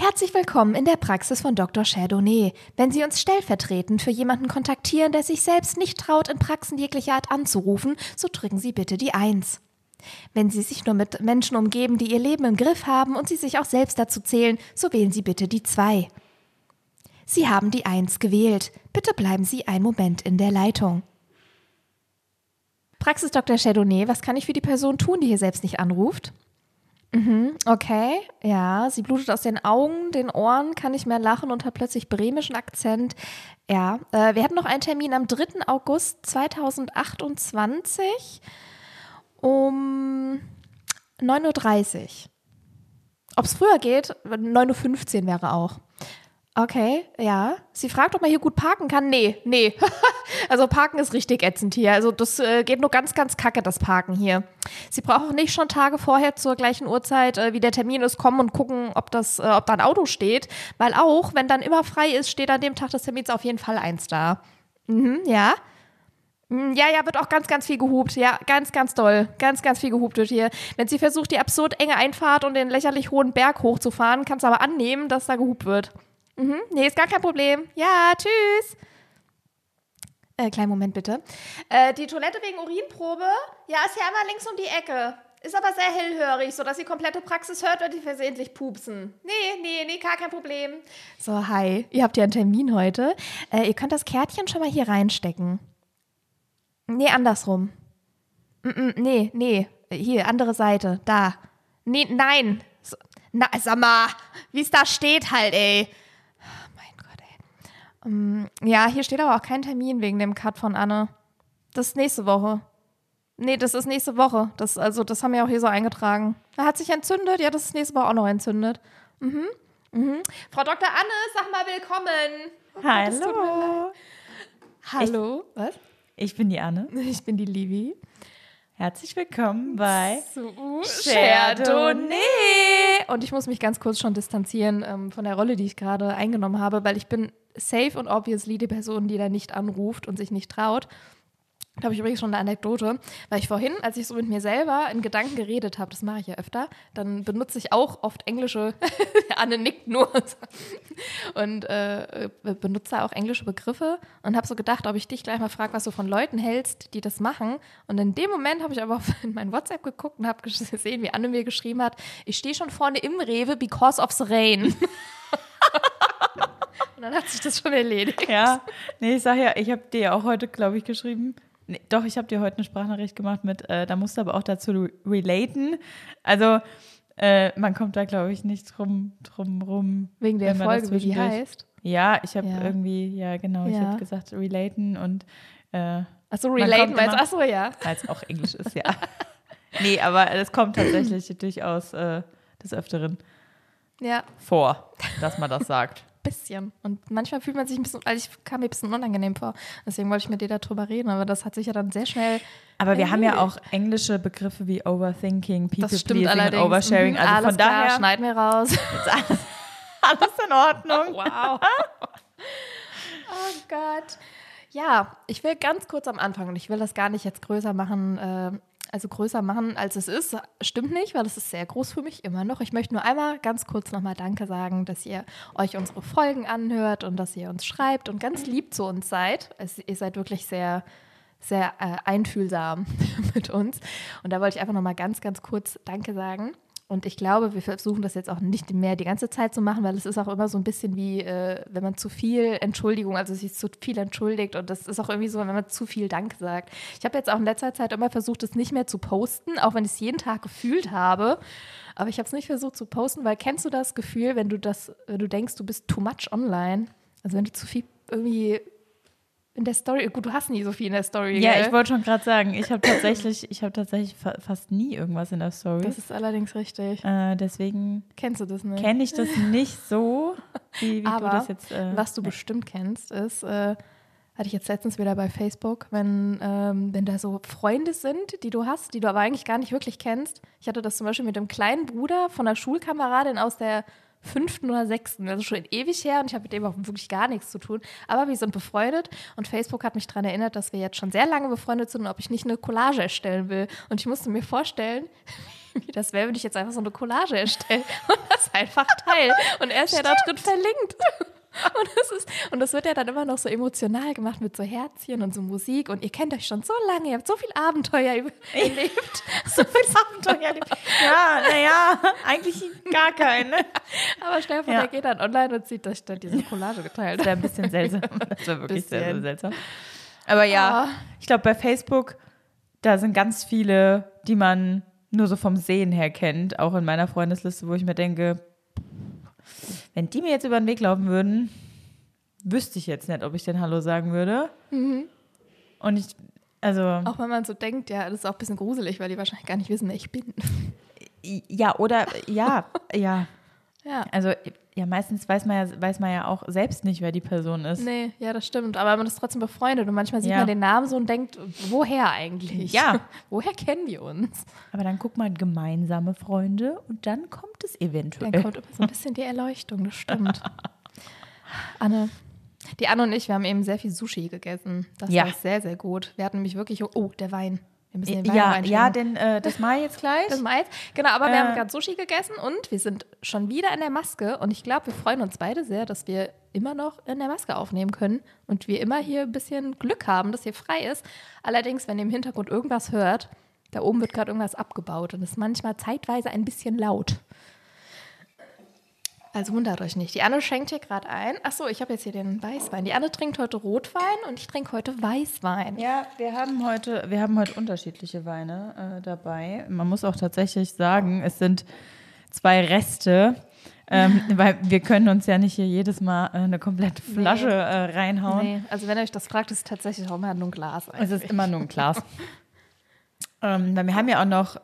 Herzlich willkommen in der Praxis von Dr. Chardonnay. Wenn Sie uns stellvertretend für jemanden kontaktieren, der sich selbst nicht traut, in Praxen jeglicher Art anzurufen, so drücken Sie bitte die Eins. Wenn Sie sich nur mit Menschen umgeben, die ihr Leben im Griff haben und Sie sich auch selbst dazu zählen, so wählen Sie bitte die Zwei. Sie haben die Eins gewählt. Bitte bleiben Sie einen Moment in der Leitung. Praxis Dr. Chardonnay, was kann ich für die Person tun, die hier selbst nicht anruft? Mhm, okay, ja, sie blutet aus den Augen, den Ohren, kann nicht mehr lachen und hat plötzlich bremischen Akzent. Ja, äh, wir hatten noch einen Termin am 3. August 2028 um 9.30 Uhr. Ob es früher geht, 9.15 Uhr wäre auch. Okay, ja. Sie fragt, ob man hier gut parken kann. Nee, nee. also parken ist richtig ätzend hier. Also das äh, geht nur ganz, ganz kacke, das Parken hier. Sie braucht auch nicht schon Tage vorher zur gleichen Uhrzeit, äh, wie der Termin ist, kommen und gucken, ob, das, äh, ob da ein Auto steht. Weil auch, wenn dann immer frei ist, steht an dem Tag des Termins auf jeden Fall eins da. Mhm, ja. Mm, ja, ja, wird auch ganz, ganz viel gehupt. Ja, ganz, ganz doll. Ganz, ganz viel gehupt wird hier. Wenn sie versucht, die absurd enge Einfahrt und den lächerlich hohen Berg hochzufahren, kannst du aber annehmen, dass da gehupt wird. Mhm. Nee, ist gar kein Problem. Ja, tschüss. Äh, kleinen Moment bitte. Äh, die Toilette wegen Urinprobe? Ja, ist ja einmal links um die Ecke. Ist aber sehr hellhörig, sodass die komplette Praxis hört, wenn die versehentlich pupsen. Nee, nee, nee, gar kein Problem. So, hi. Ihr habt ja einen Termin heute. Äh, ihr könnt das Kärtchen schon mal hier reinstecken. Nee, andersrum. Mm -mm, nee, nee. Hier, andere Seite. Da. Nee, nein. So, na, sag mal, wie es da steht halt, ey. Ähm, ja, hier steht aber auch kein Termin wegen dem Cut von Anne. Das ist nächste Woche. Nee, das ist nächste Woche. Das, also, das haben wir auch hier so eingetragen. Er hat sich entzündet. Ja, das ist nächste Woche auch noch entzündet. Mhm. Mhm. Frau Dr. Anne, sag mal willkommen. Oh, Hallo. Hallo. Ich, Was? Ich bin die Anne. Ich bin die Livi. Herzlich willkommen bei Chardonnay. Und ich muss mich ganz kurz schon distanzieren ähm, von der Rolle, die ich gerade eingenommen habe, weil ich bin safe und obviously die Person, die da nicht anruft und sich nicht traut. Da habe ich übrigens schon eine Anekdote, weil ich vorhin, als ich so mit mir selber in Gedanken geredet habe, das mache ich ja öfter, dann benutze ich auch oft englische, Anne nickt nur, und äh, benutze auch englische Begriffe und habe so gedacht, ob ich dich gleich mal frage, was du von Leuten hältst, die das machen. Und in dem Moment habe ich aber in mein WhatsApp geguckt und habe gesehen, wie Anne mir geschrieben hat, ich stehe schon vorne im Rewe because of the rain. Und dann hat sich das schon erledigt. Ja, nee, ich sag ja, ich habe dir ja auch heute, glaube ich, geschrieben. Nee, doch, ich habe dir heute eine Sprachnachricht gemacht mit, äh, da musst du aber auch dazu relaten. Also, äh, man kommt da, glaube ich, nicht drum, drum rum. Wegen der Folge, wie die heißt? Ja, ich habe ja. irgendwie, ja, genau, ja. ich habe gesagt, relaten und. Äh, Achso, relaten, weil es, achso, ja. Weil es auch Englisch ist, ja. nee, aber es kommt tatsächlich durchaus äh, des Öfteren ja. vor, dass man das sagt bisschen. Und manchmal fühlt man sich ein bisschen, also ich kam mir ein bisschen unangenehm vor. Deswegen wollte ich mit dir darüber reden, aber das hat sich ja dann sehr schnell. Aber wir haben ja auch englische Begriffe wie Overthinking, People das stimmt Pleasing und Oversharing. Also alles von klar, daher. Schneid mir raus. Alles, alles in Ordnung. wow. oh Gott. Ja, ich will ganz kurz am Anfang und ich will das gar nicht jetzt größer machen, äh, also größer machen, als es ist. Stimmt nicht, weil es ist sehr groß für mich immer noch. Ich möchte nur einmal ganz kurz nochmal Danke sagen, dass ihr euch unsere Folgen anhört und dass ihr uns schreibt und ganz lieb zu uns seid. Es, ihr seid wirklich sehr, sehr äh, einfühlsam mit uns. Und da wollte ich einfach nochmal ganz, ganz kurz Danke sagen. Und ich glaube, wir versuchen das jetzt auch nicht mehr die ganze Zeit zu machen, weil es ist auch immer so ein bisschen wie, äh, wenn man zu viel Entschuldigung, also sich zu viel entschuldigt. Und das ist auch irgendwie so, wenn man zu viel Dank sagt. Ich habe jetzt auch in letzter Zeit immer versucht, es nicht mehr zu posten, auch wenn ich es jeden Tag gefühlt habe. Aber ich habe es nicht versucht zu posten, weil kennst du das Gefühl, wenn du das, wenn du denkst, du bist too much online? Also wenn du zu viel irgendwie in der Story. Gut, du hast nie so viel in der Story. Ja, gell? ich wollte schon gerade sagen, ich habe tatsächlich, ich habe tatsächlich fa fast nie irgendwas in der Story. Das ist allerdings richtig. Äh, deswegen kennst du das nicht. Kenne ich das nicht so, wie, wie Aber du das jetzt. Äh, was du ja. bestimmt kennst, ist, äh, hatte ich jetzt letztens wieder bei Facebook, wenn, ähm, wenn da so Freunde sind, die du hast, die du aber eigentlich gar nicht wirklich kennst. Ich hatte das zum Beispiel mit dem kleinen Bruder von einer Schulkameradin aus der fünften oder sechsten, also schon ewig her und ich habe mit dem auch wirklich gar nichts zu tun. Aber wir sind befreundet und Facebook hat mich daran erinnert, dass wir jetzt schon sehr lange befreundet sind und ob ich nicht eine Collage erstellen will. Und ich musste mir vorstellen, wie das wäre, wenn ich jetzt einfach so eine Collage erstelle und das einfach teile. Und er ist ja da drin verlinkt. Und das, ist, und das wird ja dann immer noch so emotional gemacht mit so Herzchen und so Musik. Und ihr kennt euch schon so lange, ihr habt so viel Abenteuer erlebt. So viel Abenteuer erlebt. Ja, naja, eigentlich gar keine. Aber stell dir vor, Ja. der geht dann online und sieht, dass ich dann diese Collage geteilt Das habe. wäre ein bisschen seltsam. Das wäre wirklich sehr, sehr Bisschen. seltsam. Aber ja, Ah. ich glaube, bei Facebook, da sind ganz viele, die man nur so vom Sehen her kennt, auch in meiner Freundesliste, wo ich mir denke, wenn die mir jetzt über den Weg laufen würden, wüsste ich jetzt nicht, ob ich den Hallo sagen würde. Und ich, also, Auch wenn man so denkt, ja, das ist auch ein bisschen gruselig, weil die wahrscheinlich gar nicht wissen, wer ich bin. ja, oder, ja, ja. Ja. Also, ja, meistens weiß man ja, weiß man ja auch selbst nicht, wer die Person ist. Nee, ja, das stimmt. Aber man ist trotzdem befreundet und manchmal sieht Ja. man den Namen so und denkt, woher eigentlich? Ja. woher kennen die uns? Aber dann guckt man gemeinsame Freunde und dann kommt es eventuell. Dann kommt immer so ein bisschen die Erleuchtung, das stimmt. Anne, die Anne und ich, wir haben eben sehr viel Sushi gegessen. Das Ja. war sehr, sehr gut. Wir hatten nämlich wirklich, oh, der Wein. Wir müssen den Wein Ja, ja, denn äh, das mache ich jetzt gleich. Das Mais. Genau, aber wir Äh. haben gerade Sushi gegessen und wir sind schon wieder in der Maske. Und ich glaube, wir freuen uns beide sehr, dass wir immer noch in der Maske aufnehmen können und wir immer hier ein bisschen Glück haben, dass hier frei ist. Allerdings, wenn ihr im Hintergrund irgendwas hört, da oben wird gerade irgendwas abgebaut und ist manchmal zeitweise ein bisschen laut. Also wundert euch nicht. Die Anne schenkt hier gerade ein. Achso, ich habe jetzt hier den Weißwein. Die Anne trinkt heute Rotwein und ich trinke heute Weißwein. Ja, wir haben heute, wir haben heute unterschiedliche Weine äh, dabei. Man muss auch tatsächlich sagen, es sind zwei Reste, ähm, weil wir können uns ja nicht hier jedes Mal äh, eine komplette Flasche äh, reinhauen. Nee, also wenn ihr euch das fragt, ist es tatsächlich auch immer nur ein Glas. Es ist immer nur ein Glas. ähm, weil wir haben ja auch noch,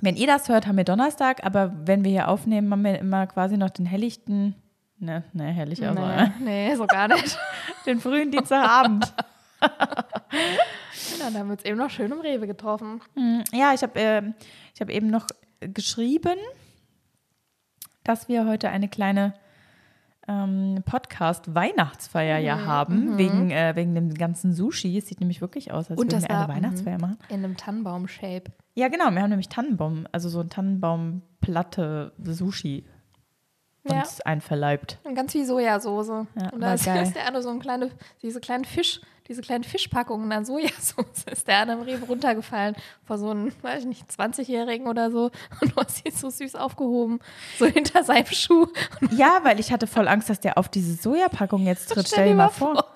wenn ihr das hört, haben wir Donnerstag, aber wenn wir hier aufnehmen, haben wir immer quasi noch den helllichten, ne, ne, hellig auch Nee, nee, so gar nicht. den frühen Dienstagabend. Ja, da haben wir uns eben noch schön im Rewe getroffen. Ja, ich habe äh, ich hab eben noch geschrieben, dass wir heute eine kleine ähm, Podcast-Weihnachtsfeier ja haben, wegen, äh, wegen dem ganzen Sushi. Es sieht nämlich wirklich aus, als Und würden wir eine war- Weihnachtsfeier machen. In einem Tannenbaum-Shape. Ja, genau, wir haben nämlich Tannenbaum, also so ein Tannenbaumplatte Sushi Ja. uns einverleibt. Und ganz wie Sojasauce. Ja, und da ist, ist der Anne so ein kleine, diese kleinen Fisch, diese kleinen Fischpackungen an Sojasauce ist der Anne im Rewe runtergefallen vor so einem, weiß ich nicht, 20-Jährigen oder so. Und du hast sie so süß aufgehoben, so hinter seinem Schuh. Ja, weil ich hatte voll Angst, dass der auf diese Sojapackung jetzt tritt. Stell dir mal vor.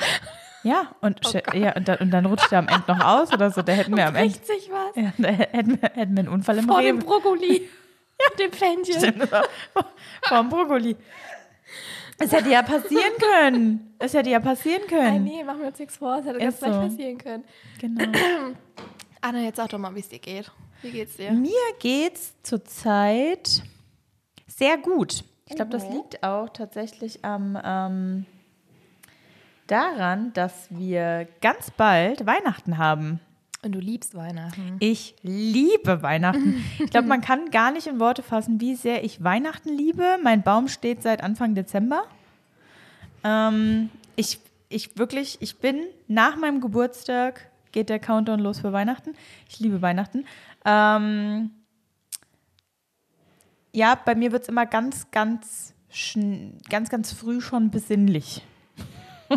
Ja, und, Oh ja, und, dann, und dann rutscht er am Ende noch aus oder so. Da hätten wir am Ende sich was ja, da hätten, wir, hätten wir einen Unfall im vor dem Rewe. Brokkoli. Ja, dem Fännchen. Stimmt, das war Vom Brokkoli. Es hätte ja passieren können. Es hätte ja passieren Nein, können. nee, machen wir uns nichts vor. Es hätte ganz leicht so. passieren können. Genau. Anne, jetzt sag doch mal, wie es dir geht. Wie geht's dir? Mir geht's zurzeit sehr gut. Ich glaube, das Mhm. liegt auch tatsächlich am ähm, daran, dass wir ganz bald Weihnachten haben. Und du liebst Weihnachten. Ich liebe Weihnachten. Ich glaube, man kann gar nicht in Worte fassen, wie sehr ich Weihnachten liebe. Mein Baum steht seit Anfang Dezember. Ähm, ich, ich wirklich, ich bin nach meinem Geburtstag geht der Countdown los für Weihnachten. Ich liebe Weihnachten. Ähm, ja, bei mir wird es immer ganz, ganz, ganz, ganz früh schon besinnlich.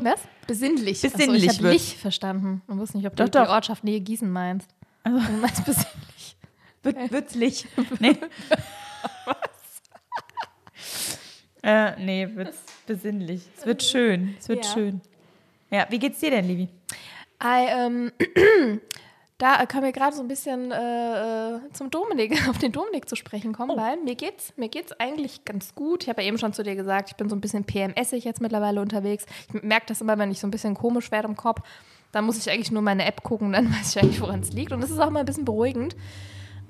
Was? Besinnlich. Besinnlich Achso, ich habe. Lich verstanden. Man wusste nicht, ob du Doch, doch. die Ortschaft Nähe Gießen meinst. Also- Du meinst besinnlich. Wird, wird's Nee. äh, nee, wird's besinnlich. Es wird schön. Es wird Ja. schön. Ja, wie geht's dir denn, Livi? I, ähm, da können wir gerade so ein bisschen äh, äh, zum Dominik, auf den Dominik zu sprechen kommen, Oh. weil mir geht's, mir geht's eigentlich ganz gut. Ich habe ja eben schon zu dir gesagt, ich bin so ein bisschen PMSig jetzt mittlerweile unterwegs. Ich merke das immer, wenn ich so ein bisschen komisch werde im Kopf, dann muss ich eigentlich nur meine App gucken, dann weiß ich eigentlich, woran es liegt. Und das ist auch mal ein bisschen beruhigend.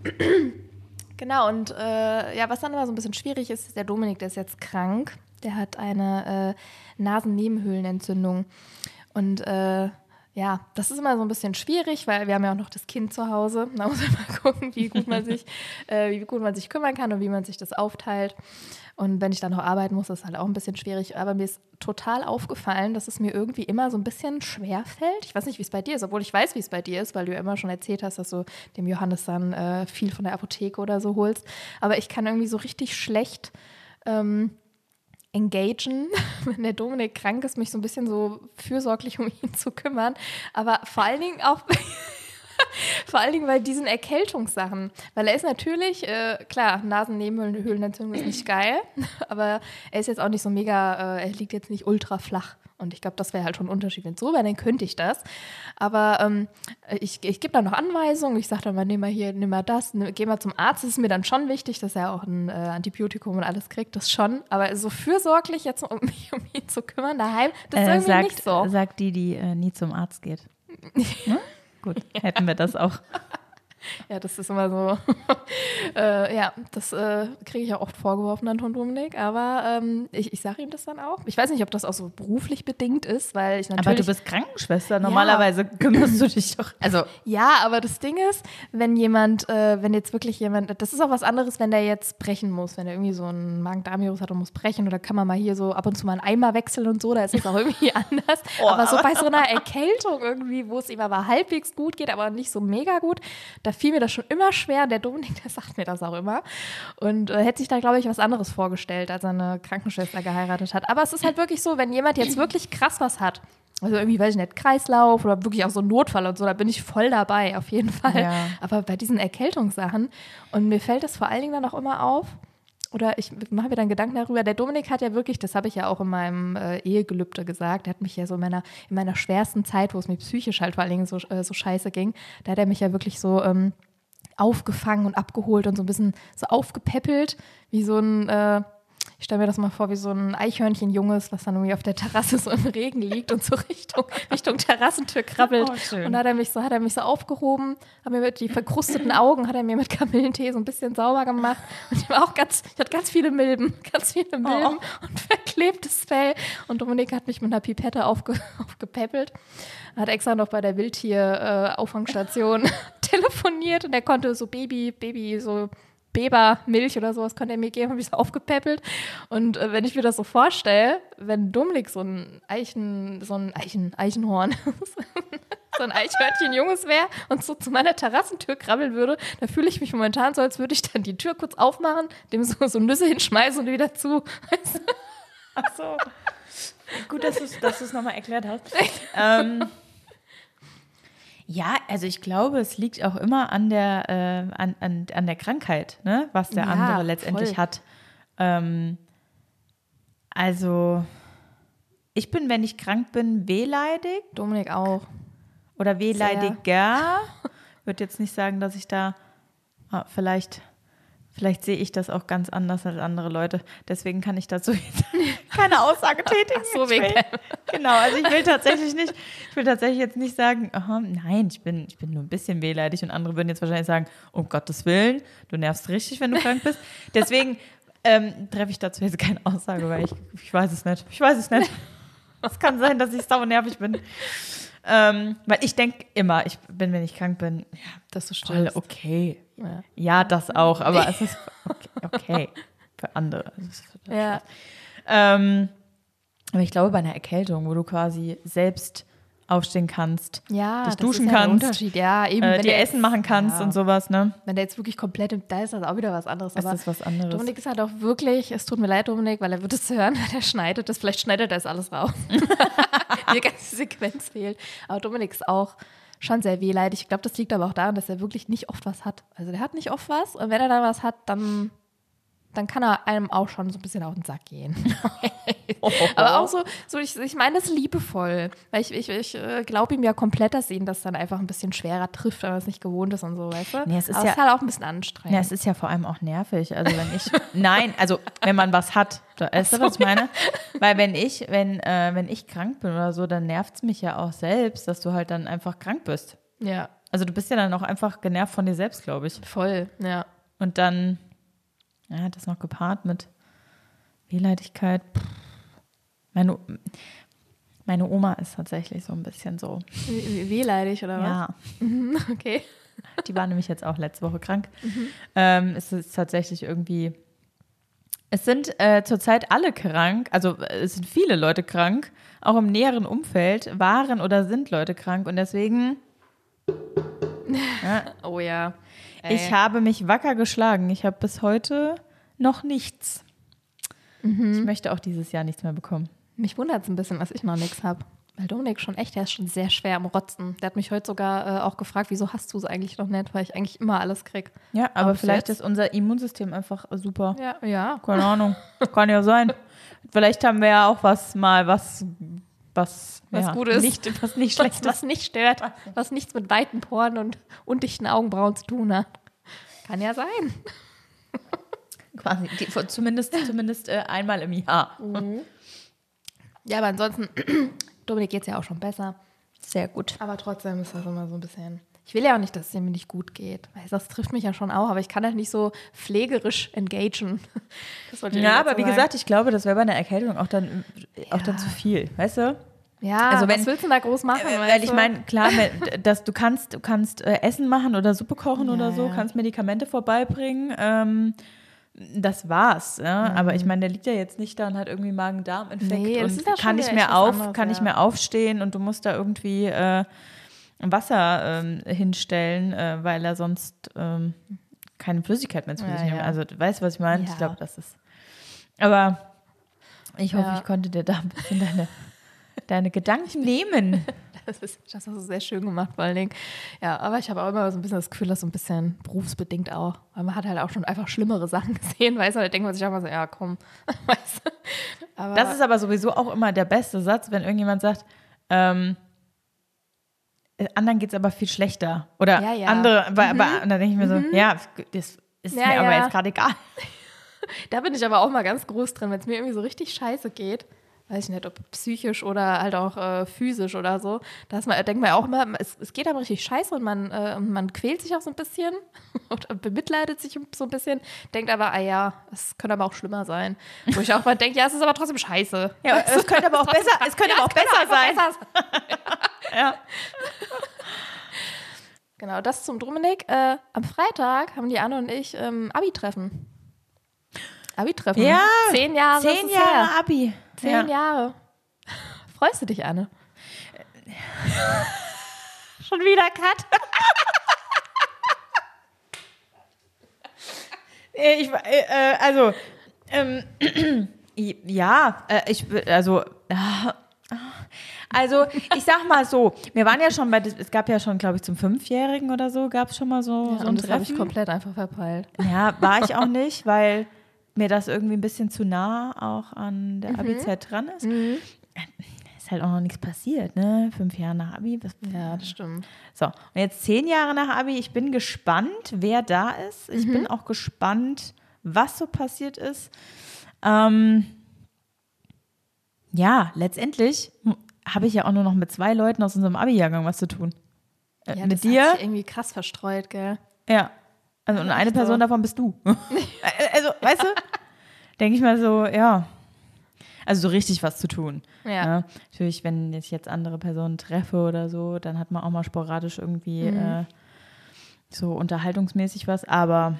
Genau, und äh, ja, was dann immer so ein bisschen schwierig ist, ist der Dominik, der ist jetzt krank. Der hat eine äh, Nasennebenhöhlenentzündung. Und äh, ja, das ist immer so ein bisschen schwierig, weil wir haben ja auch noch das Kind zu Hause. Da muss man mal gucken, wie gut man sich, äh, wie gut man sich kümmern kann und wie man sich das aufteilt. Und wenn ich dann noch arbeiten muss, ist halt auch ein bisschen schwierig. Aber mir ist total aufgefallen, dass es mir irgendwie immer so ein bisschen schwer fällt. Ich weiß nicht, wie es bei dir ist, obwohl ich weiß, wie es bei dir ist, weil du ja immer schon erzählt hast, dass du dem Johannes dann äh, viel von der Apotheke oder so holst. Aber ich kann irgendwie so richtig schlecht. Ähm, engagen, wenn der Dominik krank ist, mich so ein bisschen so fürsorglich um ihn zu kümmern. Aber vor allen Dingen auch. Vor allen Dingen bei diesen Erkältungssachen. Weil er ist natürlich, äh, klar, Nasennebenhöhlenentzündung ist nicht geil, aber er ist jetzt auch nicht so mega, äh, er liegt jetzt nicht ultra flach. Und ich glaube, das wäre halt schon ein Unterschied. Wenn es so wäre, dann könnte ich das. Aber ähm, ich, ich gebe dann noch Anweisungen. Ich sage dann mal, nimm mal hier, nimm mal das, nimm, geh mal zum Arzt. Das ist mir dann schon wichtig, dass er auch ein äh, Antibiotikum und alles kriegt. Das schon. Aber so fürsorglich jetzt, um mich um ihn zu kümmern daheim, das ist Äh, irgendwie sagt, nicht so. sagt die, die äh, nie zum Arzt geht. Hm? Gut, hätten wir das auch. Ja, das ist immer so. äh, ja, das äh, kriege ich auch oft vorgeworfen an Ton Dominik, aber ähm, ich, ich sage ihm das dann auch. Ich weiß nicht, ob das auch so beruflich bedingt ist, weil ich natürlich. Aber du bist Krankenschwester. Normalerweise kümmerst du dich doch. Also, Ja, aber das Ding ist, wenn jemand, äh, wenn jetzt wirklich jemand, das ist auch was anderes, wenn der jetzt brechen muss, wenn er irgendwie so ein Magen-Darm-Virus hat und muss brechen oder kann man mal hier so ab und zu mal einen Eimer wechseln und so, da ist es auch irgendwie anders. Oh, aber so bei so einer Erkältung irgendwie, wo es ihm aber halbwegs gut geht, aber nicht so mega gut, da fiel mir das schon immer schwer. Der Dominik, der sagt mir das auch immer. Und äh, hätte sich da, glaube ich, was anderes vorgestellt, als er eine Krankenschwester geheiratet hat. Aber es ist halt wirklich so, wenn jemand jetzt wirklich krass was hat, also irgendwie, weiß ich nicht, Kreislauf oder wirklich auch so ein Notfall und so, da bin ich voll dabei, auf jeden Fall. Ja. Aber bei diesen Erkältungssachen, und mir fällt das vor allen Dingen dann auch immer auf, oder ich mache mir dann Gedanken darüber, der Dominik hat ja wirklich, das habe ich ja auch in meinem äh, Ehegelübde gesagt, der hat mich ja so in meiner, in meiner schwersten Zeit, wo es mir psychisch halt vor allen Dingen so, äh, so scheiße ging, da hat er mich ja wirklich so ähm, aufgefangen und abgeholt und so ein bisschen so aufgepäppelt, wie so ein, äh, ich stelle mir das mal vor, wie so ein Eichhörnchen-Junges, was dann irgendwie auf der Terrasse so im Regen liegt und so Richtung, Richtung Terrassentür krabbelt. Oh, und hat er mich so, hat er mich so aufgehoben, hat mir mit die verkrusteten Augen, hat er mir mit Kamillentee so ein bisschen sauber gemacht. Und ich war auch ganz, ich hatte ganz viele Milben, ganz viele Milben und verklebtes Fell. Und Dominik hat mich mit einer Pipette aufge, aufgepäppelt. Hat extra noch bei der Wildtier-Auffangstation telefoniert und er konnte so Baby, Baby, so Bebermilch oder sowas konnte er mir geben, habe ich so aufgepäppelt. Und äh, wenn ich mir das so vorstelle, wenn Dominik so ein Eichen, so ein Eichen, Eichenhorn, so ein Eichhörnchen-Junges wäre und so zu meiner Terrassentür krabbeln würde, da fühle ich mich momentan so, als würde ich dann die Tür kurz aufmachen, dem so, so Nüsse hinschmeißen und wieder zu. Weißt du? ach so. Gut, dass du es dass du's nochmal erklärt hast. ähm, ja, also ich glaube, es liegt auch immer an der, äh, an, an, an der Krankheit, ne? was der Ja, andere letztendlich voll. hat. Ähm, also, ich bin, wenn ich krank bin, wehleidig Dominik auch. oder wehleidiger. Würde jetzt nicht sagen, dass ich da ah, vielleicht, vielleicht sehe ich das auch ganz anders als andere Leute. Deswegen kann ich dazu jetzt keine Aussage tätigen. Ach so, wegen genau, also ich will tatsächlich nicht, ich will tatsächlich jetzt nicht sagen, aha, nein, ich bin, ich bin nur ein bisschen wehleidig und andere würden jetzt wahrscheinlich sagen, um Gottes Willen, du nervst richtig, wenn du krank bist. Deswegen ähm, treffe ich dazu jetzt keine Aussage, weil ich, ich weiß es nicht. Ich weiß es nicht. Es kann sein, dass ich sau nervig bin. Ähm, weil ich denke immer, ich bin, wenn ich krank bin, ja, Dass du voll stirbst. okay. Ja. Ja, das auch, aber es ist okay, okay für andere. Ja. Ähm, aber ich glaube, bei einer Erkältung, wo du quasi selbst aufstehen kannst, Ja, dich das duschen ja kannst. Ja, eben. äh, wenn dir der Essen machen kannst und sowas, ne? Wenn der jetzt wirklich komplett, im- da ist das auch wieder was anderes. Ist aber das was anderes? Dominik ist halt auch wirklich, es tut mir leid, Dominik, weil er wird es hören, der schneidet das, vielleicht schneidet er das alles raus. Die ganze Sequenz fehlt. Aber Dominik ist auch schon sehr wehleidig. Ich glaube, das liegt aber auch daran, dass er wirklich nicht oft was hat. Also der hat nicht oft was und wenn er dann was hat, dann, dann kann er einem auch schon so ein bisschen auf den Sack gehen. Aber auch so, so ich, ich meine das liebevoll. Weil ich, ich, ich äh, glaube ihm ja komplett, dass ihn das dann einfach ein bisschen schwerer trifft, wenn er es nicht gewohnt ist und so, weißt du? Nee, es ist Aber ja- es ist halt auch ein bisschen anstrengend. Ja, es ist ja vor allem auch nervig. Also wenn ich, nein, also wenn man was hat, weißt du, was ich meine? Weil wenn ich, wenn, äh, wenn ich krank bin oder so, dann nervt es mich ja auch selbst, dass du halt dann einfach krank bist. Ja, Also du bist ja dann auch einfach genervt von dir selbst, glaube ich. voll, ja. Und dann, ja, das noch gepaart mit Wehleidigkeit. Meine, Meine Oma ist tatsächlich so ein bisschen so. Wehleidig oder was? Ja, Mhm, Okay. die war nämlich jetzt auch letzte Woche krank. Ähm, es ist tatsächlich irgendwie. Es sind äh, zurzeit alle krank, also äh, es sind viele Leute krank, auch im näheren Umfeld waren oder sind Leute krank und deswegen. Ja, Oh ja. Ich habe mich wacker geschlagen. Ich habe bis heute noch nichts. Ich möchte auch dieses Jahr nichts mehr bekommen. Mich wundert es ein bisschen, dass ich noch nichts habe. Weil Dominik schon echt, der ist schon sehr schwer am Rotzen. Der hat mich heute sogar äh, auch gefragt, wieso hast du es eigentlich noch nicht, weil ich eigentlich immer alles krieg. Ja, aber bis vielleicht ist unser Immunsystem einfach super. Ja, ja. Keine Ahnung. Kann ja sein. Vielleicht haben wir ja auch was mal, was, was, Was ja, Gutes. Nicht, was nicht Was, schlecht was nicht stört, was nichts mit weiten Poren und undichten Augenbrauen zu tun hat. Kann ja sein. Quasi, die, zumindest zumindest äh, einmal im Jahr. Ja, aber ansonsten, Dominik geht es ja auch schon besser. Sehr gut. Aber trotzdem ist das immer so ein bisschen. Ich will ja auch nicht, dass es mir nicht gut geht. Weil das trifft mich ja schon auch, aber ich kann halt nicht so pflegerisch engagen. Ja, aber wie sagen. gesagt, ich glaube, das wäre bei einer Erkältung auch dann, auch dann Ja. zu viel, weißt du? Ja, Also wenn- was willst du da groß machen? Äh, Weil ich meine, klar, dass du kannst, du kannst äh, Essen machen oder Suppe kochen Ja, oder so, ja. kannst Medikamente vorbeibringen. Ähm, das war's. Ja? Aber ich meine, der liegt ja jetzt nicht da und hat irgendwie Magen-Darm-Infekt Nee, und kann nicht mehr auf, anderes, kann nicht mehr aufstehen und du musst da irgendwie äh, Wasser ähm, hinstellen, äh, weil er sonst ähm, keine Flüssigkeit mehr zu Ja, sich hat. ja. Also du weißt, was ich meine? Ich Ja. glaube, das ist. Aber ich hoffe, Ja. ich konnte dir da ein bisschen deine, deine Gedanken nehmen. Das, ist, das hast du sehr schön gemacht, vor allen Dingen. Ja, aber ich habe auch immer so ein bisschen das Gefühl, dass so ein bisschen berufsbedingt auch. Weil man hat halt auch schon einfach schlimmere Sachen gesehen, weißt du? Da denkt man sich auch mal so, ja, komm, weißt du? Aber Das ist aber sowieso auch immer der beste Satz, wenn irgendjemand sagt, ähm, äh, anderen geht es aber viel schlechter. Oder Ja, ja. andere, bei, bei, und dann denke ich mir so, ja, das ist Ja, mir aber jetzt gerade egal. Da bin ich aber auch mal ganz groß drin, wenn es mir irgendwie so richtig scheiße geht. Weiß ich nicht, ob psychisch oder halt auch äh, physisch oder so. Da man, denkt man ja auch immer, es, es geht aber richtig scheiße und man, äh, man quält sich auch so ein bisschen oder bemitleidet sich so ein bisschen, denkt aber, ah ja, es könnte aber auch schlimmer sein. Wo ich auch mal denke, ja, es ist aber trotzdem scheiße. Ja, es könnte aber auch besser, es könnte aber auch besser sein. besser sein. Ja. Genau, das zum Dominik. Äh, am Freitag haben die Anne und ich ähm, Abi-Treffen. Abi-Treffen. Ja, Zehn Jahre. Zehn Jahre her. Abi. Zehn ja. Jahre. Freust du dich, Anne? Schon wieder Cut. Äh, ich, äh, also, ähm, ja, äh, ich, also, äh, also, ich sag mal so, wir waren ja schon bei, es gab ja schon, glaube ich, zum Fünfjährigen oder so, gab es schon mal so, so ein und das habe ich Treffen. komplett einfach verpeilt. Ja, war ich auch nicht, weil mir das irgendwie ein bisschen zu nah auch an der Abi-Zeit dran ist. Ist halt auch noch nichts passiert, ne? Fünf Jahre nach Abi. Was, Ja, das stimmt. so, und jetzt zehn Jahre nach Abi. Ich bin gespannt, wer da ist. Ich bin auch gespannt, was so passiert ist. Ähm, ja, letztendlich habe ich ja auch nur noch mit zwei Leuten aus unserem Abi-Jahrgang was zu tun. Äh, Ja, mit das dir? Hat sich irgendwie krass verstreut, gell? Ja. Also, und eine so. Person davon bist du. also, weißt du? Denke ich mal so, ja. Also so richtig was zu tun. Ja. Natürlich, wenn ich jetzt andere Personen treffe oder so, dann hat man auch mal sporadisch irgendwie äh, so unterhaltungsmäßig was. Aber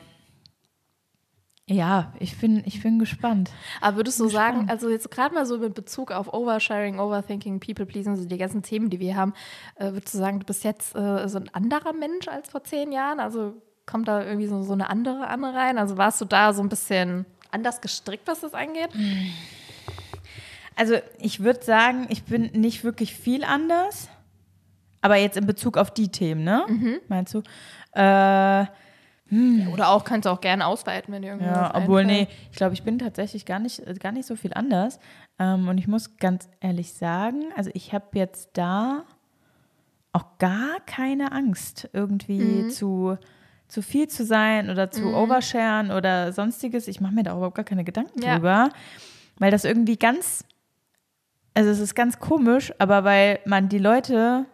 ja, ich bin, ich bin gespannt. Aber würdest du sagen, also jetzt gerade mal so mit Bezug auf Oversharing, Overthinking, People Pleasing, so die ganzen Themen, die wir haben, äh, würdest du sagen, du bist jetzt äh, so ein anderer Mensch als vor zehn Jahren? Also kommt da irgendwie so, so eine andere Anne rein? Also warst du da so ein bisschen anders gestrickt, was das angeht? Also ich würde sagen, ich bin nicht wirklich viel anders. Aber jetzt in Bezug auf die Themen, ne? Meinst du? Äh, Oder auch kannst du auch gerne ausweiten, wenn dir irgendwie Ja, obwohl, nee, einfällt. ich glaube, ich bin tatsächlich gar nicht, gar nicht so viel anders. Ähm, und ich muss ganz ehrlich sagen, also ich habe jetzt da auch gar keine Angst, irgendwie Mhm. zu, zu viel zu sein oder zu oversharen oder sonstiges. Ich mache mir da überhaupt gar keine Gedanken Ja. drüber, weil das irgendwie ganz, also es ist ganz komisch, aber weil man die Leute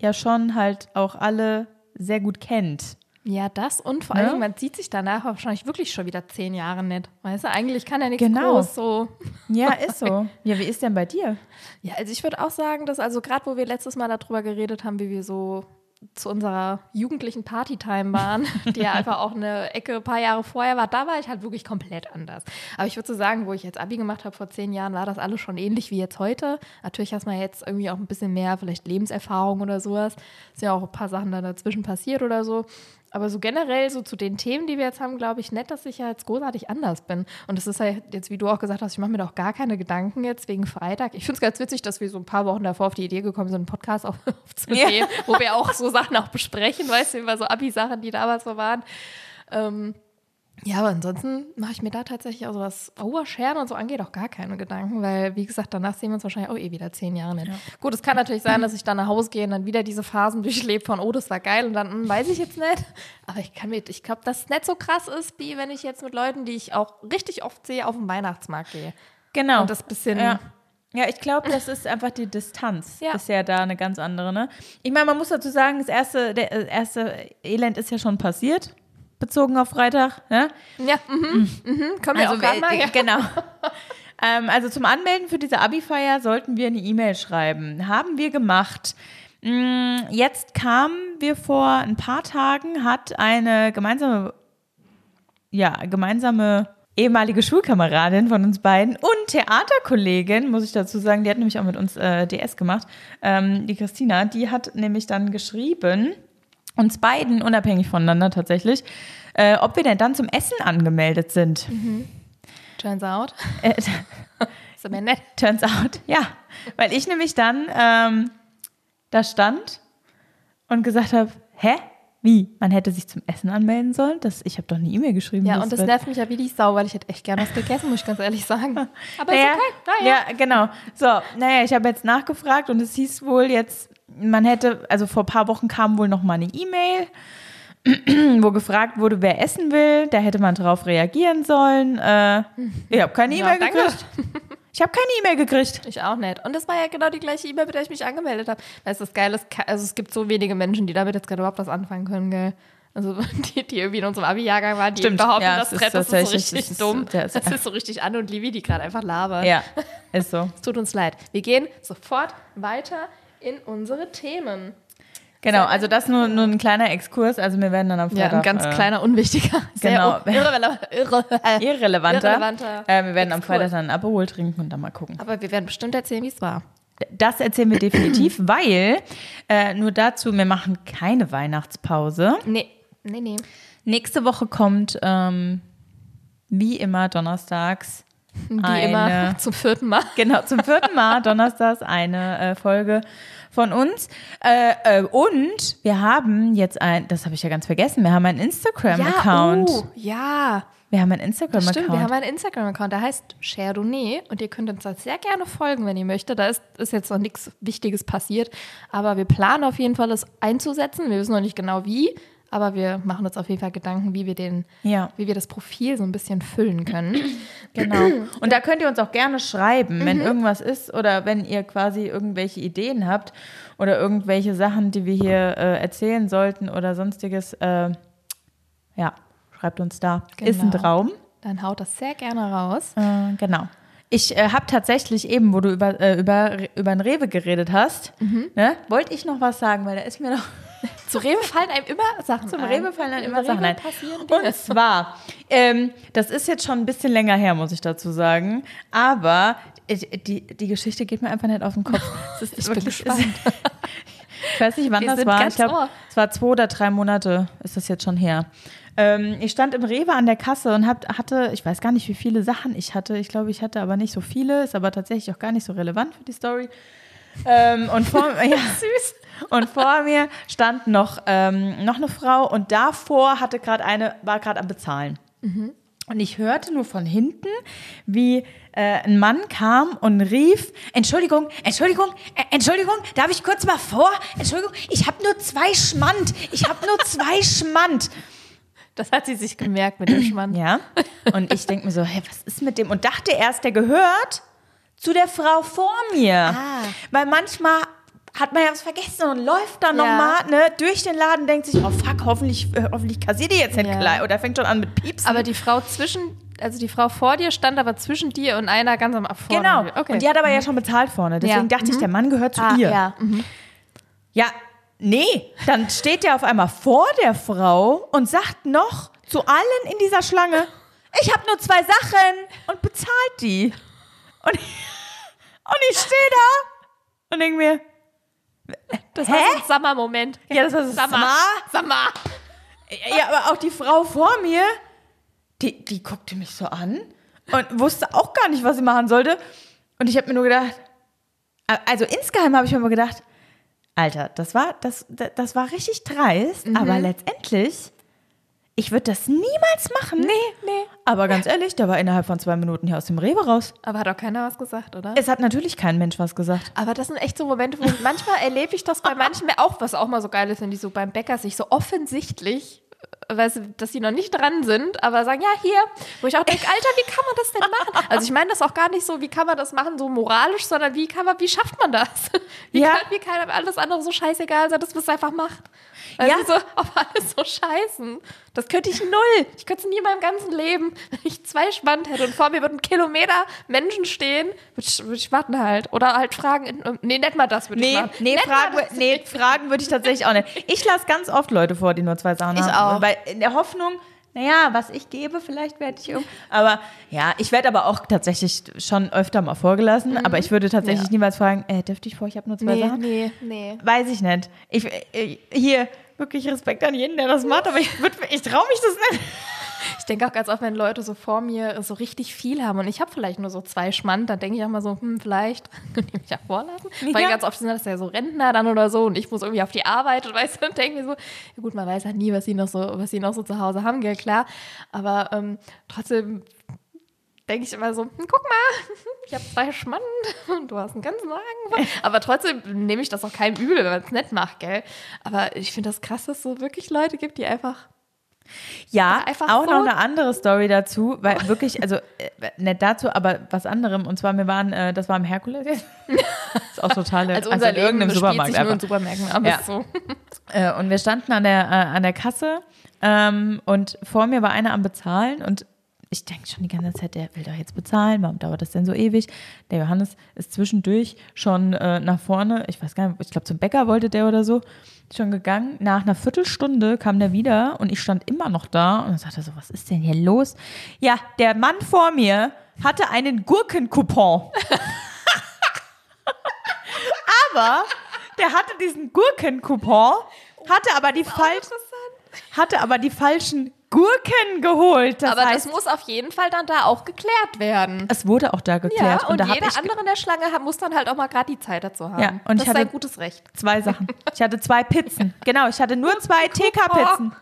ja schon halt auch alle sehr gut kennt. Ja, das und vor Ne? allem, man sieht sich danach wahrscheinlich wirklich schon wieder zehn Jahre nicht. Weißt du, eigentlich kann ja nichts Genau. groß so. Ja, ist so. Ja, wie ist denn bei dir? Ja, also ich würde auch sagen, dass, also gerade wo wir letztes Mal darüber geredet haben, wie wir so zu unserer jugendlichen Partytime waren, die ja einfach auch eine Ecke ein paar Jahre vorher war, da war ich halt wirklich komplett anders. Aber ich würde so sagen, wo ich jetzt Abi gemacht habe vor zehn Jahren, war das alles schon ähnlich wie jetzt heute. Natürlich hast man jetzt irgendwie auch ein bisschen mehr vielleicht Lebenserfahrung oder sowas. Ist ja auch ein paar Sachen da dazwischen passiert oder so. Aber so generell, so zu den Themen, die wir jetzt haben, glaube ich nett, dass ich ja jetzt großartig anders bin. Und das ist ja jetzt, wie du auch gesagt hast, ich mache mir doch gar keine Gedanken jetzt wegen Freitag. Ich finde es ganz witzig, dass wir so ein paar Wochen davor auf die Idee gekommen sind, einen Podcast auf, aufzunehmen, ja. wo wir auch so Sachen auch besprechen, weißt du, über so Abi-Sachen, die damals so waren. Ähm, ja, aber ansonsten mache ich mir da tatsächlich auch so was Auerscheren und so angeht auch gar keine Gedanken, weil, wie gesagt, danach sehen wir uns wahrscheinlich auch eh wieder zehn Jahre nicht. Ja. Gut, es kann natürlich sein, dass ich dann nach Hause gehe und dann wieder diese Phasen durchlebe von, oh, das war geil und dann, hm, weiß ich jetzt nicht. Aber ich kann mit, ich glaube, dass es nicht so krass ist, wie wenn ich jetzt mit Leuten, die ich auch richtig oft sehe, auf den Weihnachtsmarkt gehe. Genau. Und das bisschen. Ja. Ja, ich glaube, das ist einfach die Distanz. Ja. Ist ja da eine ganz andere, ne? Ich meine, man muss dazu sagen, das erste, der äh, erste Elend ist ja schon passiert bezogen auf Freitag. Ne? Ja, mhm, mhm. Können wir also, auch mal, ja. Genau. ähm, also zum Anmelden für diese Abi-Feier sollten wir eine E-Mail schreiben. Haben wir gemacht. Mm, jetzt kamen wir vor ein paar Tagen, hat eine gemeinsame, ja, gemeinsame ehemalige Schulkameradin von uns beiden und Theaterkollegin, muss ich dazu sagen, die hat nämlich auch mit uns äh, DS gemacht, ähm, die Christina, die hat nämlich dann geschrieben, uns beiden, unabhängig voneinander tatsächlich, äh, ob wir denn dann zum Essen angemeldet sind. Mhm. Turns out. Äh, ist aber nett. Turns out, ja. Weil ich nämlich dann ähm, da stand und gesagt habe, hä? Wie? Man hätte sich zum Essen anmelden sollen? Das, ich habe doch eine E-Mail geschrieben. Ja, und das nervt mich ja wie die Sau, weil ich hätte echt gerne was gegessen, muss ich ganz ehrlich sagen. Aber naja, ist okay. Naja. Ja, genau. So, naja, ich habe jetzt nachgefragt und es hieß wohl jetzt, man hätte, also vor ein paar Wochen kam wohl noch mal eine E-Mail, wo gefragt wurde, wer essen will. Da hätte man drauf reagieren sollen. Äh, ich habe keine E-Mail ja, gekriegt. Ich habe keine E-Mail gekriegt. Ich auch nicht. Und das war ja genau die gleiche E-Mail, mit der ich mich angemeldet habe. Weißt du, das Geile ist, also es gibt so wenige Menschen, die damit jetzt gerade überhaupt was anfangen können, gell? Also die, die irgendwie in unserem Abi-Jahrgang waren, die Stimmt. behaupten, ja, das Treff ist so richtig ist, dumm. Das ist, das ist so richtig an und Livi, die gerade einfach labern. Ja, ist so. es tut uns leid. Wir gehen sofort weiter in unsere Themen. Genau, also das nur, nur ein kleiner Exkurs. Also wir werden dann am Freitag... Ja, ein ganz äh, kleiner, unwichtiger, genau. sehr irrele irre irrelevanter. irrelevanter äh, wir werden Exkurs. am Freitag dann ein Aperol trinken und dann mal gucken. Aber wir werden bestimmt erzählen, wie es war. Das erzählen wir definitiv, weil, äh, nur dazu, wir machen keine Weihnachtspause. Nee, nee, nee. Nächste Woche kommt, ähm, wie immer, donnerstags wie eine, immer zum vierten Mal. Genau, zum vierten Mal donnerstags eine äh, Folge von uns. Äh, äh, und wir haben jetzt ein, das habe ich ja ganz vergessen, wir haben einen Instagram-Account. Ja, oh, ja. Wir haben einen Instagram-Account. Stimmt, wir haben einen Instagram-Account, der heißt Chardonnay und ihr könnt uns da sehr gerne folgen, wenn ihr möchtet. Da ist, ist jetzt noch nichts Wichtiges passiert, aber wir planen auf jeden Fall, das einzusetzen. Wir wissen noch nicht genau wie, aber wir machen uns auf jeden Fall Gedanken, wie wir den, ja. wie wir das Profil so ein bisschen füllen können. Genau. Und da könnt ihr uns auch gerne schreiben, wenn mhm. irgendwas ist oder wenn ihr quasi irgendwelche Ideen habt oder irgendwelche Sachen, die wir hier äh, erzählen sollten oder sonstiges. Äh, ja, schreibt uns da. Genau. Ist ein genau. Traum. Dann haut das sehr gerne raus. Äh, genau. Ich äh, habe tatsächlich eben, wo du über, äh, über, über ein Rewe geredet hast, mhm. ne, wollte ich noch was sagen, weil da ist mir noch Zu Rewe fallen einem immer Sachen Zum ein. Rewe fallen einem immer Sachen ein. Und zwar, ähm, das ist jetzt schon ein bisschen länger her, muss ich dazu sagen. Aber die, die Geschichte geht mir einfach nicht auf den Kopf. ich bin gespannt. ich weiß nicht, wann Wir das war. Ich glaube, es war zwei oder drei Monate ist das jetzt schon her. Ähm, ich stand im Rewe an der Kasse und hab, hatte, ich weiß gar nicht, wie viele Sachen ich hatte. Ich glaube, ich hatte aber nicht so viele, ist aber tatsächlich auch gar nicht so relevant für die Story. Ähm, und vor, ja, süß. Und vor mir stand noch, ähm, noch eine Frau und davor hatte gerade eine, war gerade am Bezahlen. Mhm. Und ich hörte nur von hinten, wie äh, ein Mann kam und rief, Entschuldigung, Entschuldigung, äh, Entschuldigung, darf ich kurz mal vor? Entschuldigung, ich habe nur zwei Schmand. Ich habe nur zwei Schmand. Das hat sie sich gemerkt mit dem Schmand. Ja. Und ich denke mir so, hey, was ist mit dem? Und dachte erst, der gehört zu der Frau vor mir. Ah. Weil manchmal hat man ja was vergessen und läuft dann ja. nochmal ne, durch den Laden, denkt sich, oh fuck, hoffentlich, äh, hoffentlich kassiert die jetzt nicht ja. gleich. Oder fängt schon an mit Piepsen. Aber die Frau zwischen also die Frau vor dir stand aber zwischen dir und einer ganz am vorne. Genau. Okay. Und die hat aber ja schon bezahlt vorne. Deswegen Ja. dachte ich, der Mann gehört zu ah, ihr. Ja. Mhm. Ja, nee, dann steht der auf einmal vor der Frau und sagt noch zu allen in dieser Schlange, ich habe nur zwei Sachen und bezahlt die. Und ich, und ich stehe da und denke mir, Das Hä? war so ein Sommermoment. ja, das Sag mal. Sag mal. Ja, aber auch die Frau vor mir, die, die guckte mich so an und wusste auch gar nicht, was sie machen sollte. Und ich habe mir nur gedacht, also insgeheim habe ich mir immer gedacht, Alter, das war, das, das das war richtig dreist, aber letztendlich, ich würde das niemals machen. Nee, nee. Aber ganz ehrlich, der war innerhalb von zwei Minuten hier aus dem Rewe raus. Aber hat auch keiner was gesagt, oder? Es hat natürlich kein Mensch was gesagt. Aber das sind echt so Momente, wo manchmal erlebe ich das bei manchen auch, was auch mal so geil ist, wenn die so beim Bäcker sich so offensichtlich, äh, weißt du, dass sie noch nicht dran sind, aber sagen, ja, hier, wo ich auch denke, Alter, wie kann man das denn machen? Also ich meine das auch gar nicht so, wie kann man das machen, so moralisch, sondern wie kann man, wie schafft man das? Wie, Ja. kann, wie kann alles andere so scheißegal sein, dass man es einfach macht? Weil Ja. sie so auf alles so scheißen. Das könnte ich null. Ich könnte es nie in meinem ganzen Leben. Wenn ich zwei Spannend hätte und vor mir würden Kilometer Menschen stehen, würde ich, würd ich warten halt. Oder halt fragen, nee, nicht mal das würde ich Nee, machen. nee, Nicht fragen, nee, fragen würde ich tatsächlich auch nicht. Ich lasse ganz oft Leute vor, die nur zwei Sachen Ich haben. auch. Weil in der Hoffnung, naja, was ich gebe, vielleicht werde ich irgendwie. Aber ja, ich werde aber auch tatsächlich schon öfter mal vorgelassen. Aber ich würde tatsächlich Mhm. Ja. niemals fragen, äh, dürfte ich vor, ich habe nur zwei Nee, Sachen. nee, nee. Weiß ich nicht. Ich, äh, hier, wirklich Respekt an jeden, der das macht, aber ich, ich traue mich das nicht. Ich denke auch ganz oft, wenn Leute so vor mir so richtig viel haben und ich habe vielleicht nur so zwei Schmand, dann denke ich auch mal so, hm, vielleicht könnte ich mich ja vorlassen. Weil Ja. ganz oft sind das ja so Rentner dann oder so und ich muss irgendwie auf die Arbeit und weißt du, und denke mir so, ja gut, man weiß halt nie, was sie noch so, was sie noch so zu Hause haben, gell, klar. Aber ähm, trotzdem denke ich immer so, hm, guck mal, ich habe zwei Schmand und du hast einen ganzen Wagen. Aber trotzdem nehme ich das auch keinem übel, wenn man es nett macht, gell. Aber ich finde das krass, dass es so wirklich Leute gibt, die einfach Ja, Einfach auch so- noch eine andere Story dazu, weil wirklich, also äh, nicht dazu, aber was anderem. Und zwar, wir waren, äh, das war im Herkules jetzt. ist auch total Also unser in Leben irgendeinem Supermarkt sich nur in. Supermärkten, aber Ja. so. Äh, und wir standen an der, äh, an der Kasse ähm, und vor mir war einer am Bezahlen und ich denke schon die ganze Zeit, der will doch jetzt bezahlen, warum dauert das denn so ewig? Der Johannes ist zwischendurch schon äh, nach vorne, ich weiß gar nicht, ich glaube zum Bäcker wollte der oder so, schon gegangen. Nach einer Viertelstunde kam der wieder und ich stand immer noch da und dann sagte so, was ist denn hier los? Ja, der Mann vor mir hatte einen Gurkenkupon. aber der hatte diesen Gurkenkupon, hatte aber die falschen hatte aber die falschen Gurken geholt. Das aber heißt, das muss auf jeden Fall dann da auch geklärt werden. es wurde auch da geklärt. Ja, und, da hab jeder andere in der Schlange muss dann halt auch mal gerade die Zeit dazu haben. Ja, und das ich ist hatte- ein gutes Recht. zwei Sachen. Ich hatte zwei Pizzen. Genau, ich hatte nur zwei TK-Pizzen.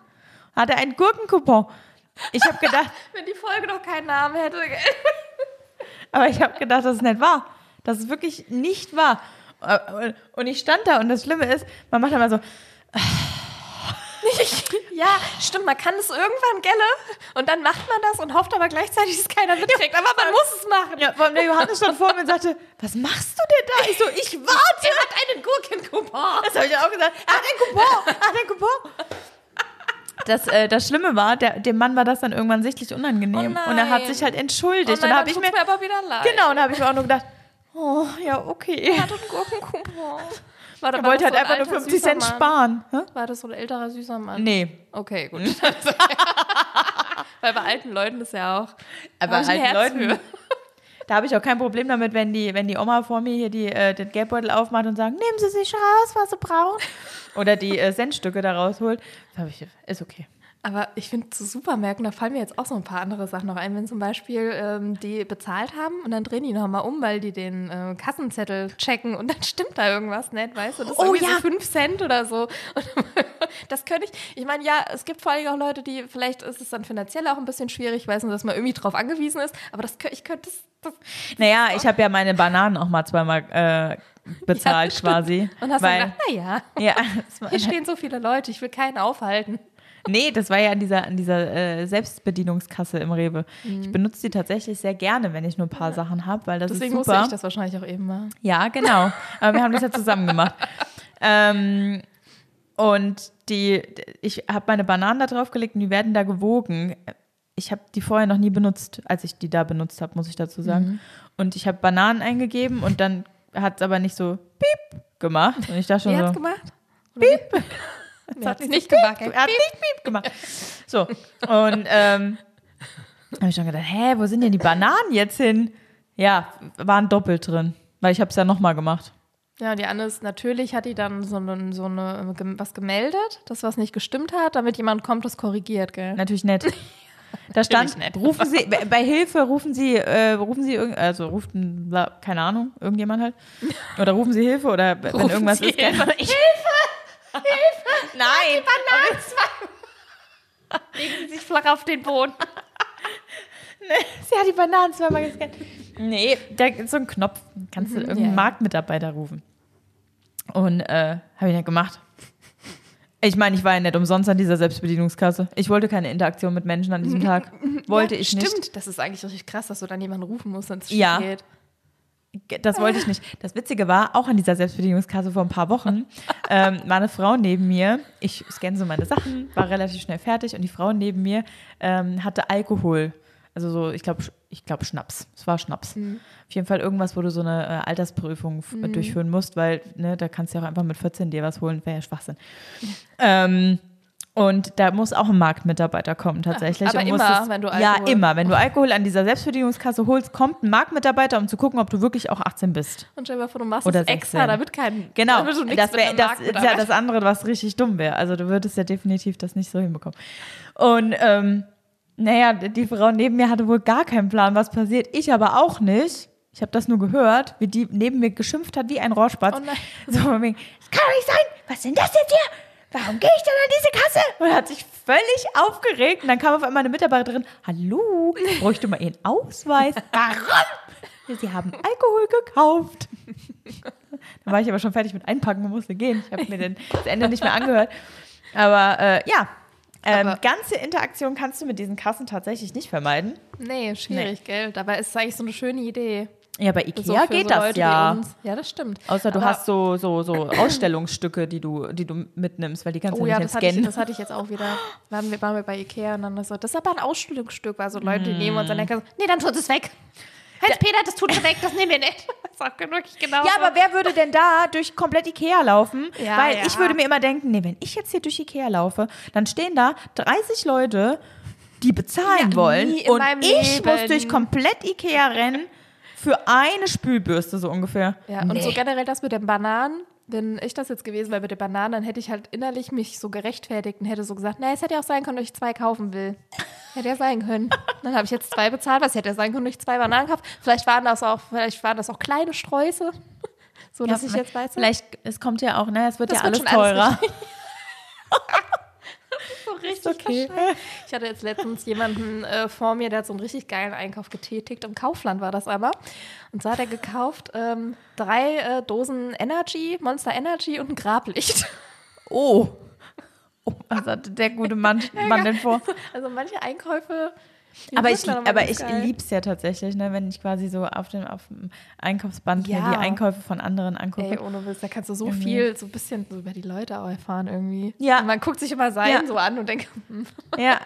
Hatte einen Gurkenkupon. Ich habe gedacht, Wenn die Folge noch keinen Namen hätte. aber ich habe gedacht, das ist nicht wahr. Das ist wirklich nicht wahr. Äh, Und ich stand da und das Schlimme ist, man macht immer so, ja, stimmt, man kann es irgendwann, gelle? Und dann macht man das und hofft aber gleichzeitig, dass keiner mitkriegt. Aber man muss es machen. ja, vor allem der Johannes stand vor mir und sagte, was machst du denn da? Ich so, ich warte. Er hat einen Gurkenkupon. Das habe ich auch gesagt. Er hat einen Coupon. Er hat einen Coupon. Das, äh, das Schlimme war, der, dem Mann war das dann irgendwann sichtlich unangenehm. Oh und er hat nein. sich halt entschuldigt. Und und dann da habe ich mir. mir aber wieder leid. Genau, und da habe ich mir auch nur gedacht, oh, ja, okay. Er hat einen Gurkenkupon. War, Er wollte halt so ein einfach nur alter, 50 Cent Mann? sparen. Hä? War das so ein älterer, süßer Mann? Nee. Okay, gut. Weil bei alten Leuten ist ja auch. Aber ein alten Leuten, da habe ich auch kein Problem damit, wenn die, wenn die Oma vor mir hier die, äh, den Geldbeutel aufmacht und sagt, nehmen Sie sich raus, was Sie brauchen. Oder die äh, Centstücke da rausholt. Da habe ich, ist okay. Aber ich finde, zu Supermärkten, da fallen mir jetzt auch so ein paar andere Sachen noch ein. Wenn zum Beispiel ähm, die bezahlt haben und dann drehen die nochmal um, weil die den äh, Kassenzettel checken und dann stimmt da irgendwas nicht, weißt du? Das ist Oh, irgendwie ja. so 5 Cent oder so. Und das könnte ich, ich meine, ja, es gibt vor allem auch Leute, die, vielleicht ist es dann finanziell auch ein bisschen schwierig, weiß nicht, dass man irgendwie drauf angewiesen ist, aber das, ich könnte das, das Naja, ich habe ja meine Bananen auch mal zweimal äh, bezahlt Ja, quasi. und hast weil, dann gedacht, naja, ja, hier stehen so viele Leute, ich will keinen aufhalten. Nee, das war ja an dieser, an dieser äh, Selbstbedienungskasse im Rewe. Ich benutze die tatsächlich sehr gerne, wenn ich nur ein paar Sachen habe, weil das Deswegen ist musste super. ich das wahrscheinlich auch eben mal. Ja, genau. Aber wir haben das ja zusammen gemacht. Ähm, und die, ich habe meine Bananen da draufgelegt und die werden da gewogen. ich habe die vorher noch nie benutzt, als ich die da benutzt habe, muss ich dazu sagen. Mhm. Und ich habe Bananen eingegeben und dann hat es aber nicht so piep gemacht. Und ich dachte Wie schon hat's so, gemacht? Piep. Er hat nicht gemacht. er hat nicht piep gemacht. So, und ähm, habe ich schon gedacht, hä, wo sind denn die Bananen jetzt hin? Ja, waren doppelt drin, weil ich habe es ja nochmal gemacht. Ja, die Anne ist natürlich, hat die dann so eine, so eine was gemeldet, das was nicht gestimmt hat, damit jemand kommt, das korrigiert, gell? Natürlich nett. Da stand, nett. rufen Sie, bei Hilfe rufen Sie, äh, rufen Sie, irgend- also ruft, keine Ahnung, irgendjemand halt. Oder rufen Sie Hilfe oder wenn Rufen irgendwas Sie ist. keine- Hilfe. Hilfe! Nein! Legen Sie sich flach auf den Boden. Sie hat die Bananen zweimal gescannt. Nee, da ist so ein Knopf. Kannst du irgendeinen ja, ja. Marktmitarbeiter rufen. Und äh, habe ich nicht gemacht. Ich meine, ich war ja nicht umsonst an dieser Selbstbedienungskasse. Ich wollte keine Interaktion mit Menschen an diesem Tag. Wollte ja, ich stimmt. nicht. das ist eigentlich richtig krass, dass du dann jemanden rufen musst, wenn es Ja. geht. Das wollte ich nicht. Das Witzige war, auch an dieser Selbstbedienungskasse vor ein paar Wochen, ähm, war eine Frau neben mir. Ich scanne so meine Sachen, war relativ schnell fertig und die Frau neben mir ähm, hatte Alkohol. Also so, ich glaube, ich glaube Schnaps. Es war Schnaps. Auf jeden Fall irgendwas, wo du so eine äh, Altersprüfung f- durchführen musst, weil ne, da kannst du ja auch einfach mit 14 dir was holen, wäre ja Schwachsinn. Ähm, und da muss auch ein Marktmitarbeiter kommen tatsächlich. aber immer, das- wenn du Ja, Alkohol- immer. Wenn du Alkohol an dieser Selbstbedienungskasse holst, kommt ein Marktmitarbeiter, um zu gucken, ob du wirklich auch 18 bist. Und stell dir mal vor, du machst Oder es extra, 16. damit kein Genau, damit das, mit wär, einem das ist ja das andere, was richtig dumm wäre. Also du würdest ja definitiv das nicht so hinbekommen. Und ähm, naja, die Frau neben mir hatte wohl gar keinen Plan, was passiert. Ich aber auch nicht. Ich habe das nur gehört, wie die neben mir geschimpft hat wie ein Rohrspatz. Oh nein. So das kann doch nicht sein. Was ist denn das jetzt hier? Warum gehe ich denn an diese Kasse? Und hat sich völlig aufgeregt. Und dann kam auf einmal eine Mitarbeiterin. Hallo, bräuchte mal Ihren Ausweis. Warum? Sie haben Alkohol gekauft. Dann war ich aber schon fertig mit Einpacken und musste gehen. Ich habe mir den, das Ende nicht mehr angehört. Aber äh, ja, ähm, Aber- ganze Interaktion kannst du mit diesen Kassen tatsächlich nicht vermeiden. Nee, schwierig, gell? Dabei ist es eigentlich so eine schöne Idee. Ja, bei So Ikea für geht so das Leute ja. Ja, das stimmt. Außer du Aber- hast so, so, so Ausstellungsstücke, die du, die du mitnimmst, weil die kannst Oh du ja, nicht das hatte, ich, scannen. das hatte ich jetzt auch wieder. Waren wir, waren wir bei Ikea und dann so, das ist aber ein Ausstellungsstück, weil so Leute, die nehmen uns an der Kasse, nee, dann tut es weg. Heinz-Peter, das tut es weg, das nehmen wir nicht. Das ist auch wirklich genau Ja, so. aber wer würde denn da durch komplett Ikea laufen? Ja, Weil ja. ich würde mir immer denken, nee, wenn ich jetzt hier durch Ikea laufe, dann stehen da 30 Leute, die bezahlen Ja, wollen und ich muss Leben. durch komplett Ikea rennen für eine Spülbürste so ungefähr. Ja, und Nee. so generell das mit den Bananen, wenn ich das jetzt gewesen wäre mit den Bananen, dann hätte ich halt innerlich mich so gerechtfertigt und hätte so gesagt, na, es hätte ja auch sein können, dass ich zwei kaufen will. Hätte ja sein können. Dann habe ich jetzt zwei bezahlt, was hätte ja sein können, dass ich zwei Bananen kaufe. Vielleicht waren das auch, vielleicht waren das auch kleine Sträuße. So, dass Ja, ich jetzt weiß, Vielleicht, es kommt ja auch, ne, es wird Das ja wird alles schon alles teurer. so richtig okay. Ich hatte jetzt letztens jemanden äh, vor mir, der hat so einen richtig geilen Einkauf getätigt. Im Kaufland war das aber. Und so hat er gekauft ähm, drei äh, Dosen Energy, Monster Energy und ein Grablicht. Oh. oh. Was hatte der gute Mann, Mann denn vor? Also manche Einkäufe. Die Aber ich, aber ich geil. lieb's ja tatsächlich, ne, wenn ich quasi so auf dem, auf dem Einkaufsband mir Ja. die Einkäufe von anderen angucke. Ey, ohne Witz, da kannst du so Irgendwie. viel, so ein bisschen so über die Leute auch erfahren irgendwie. Ja. Und man guckt sich immer sein Ja. so an und denkt, hm, Ja.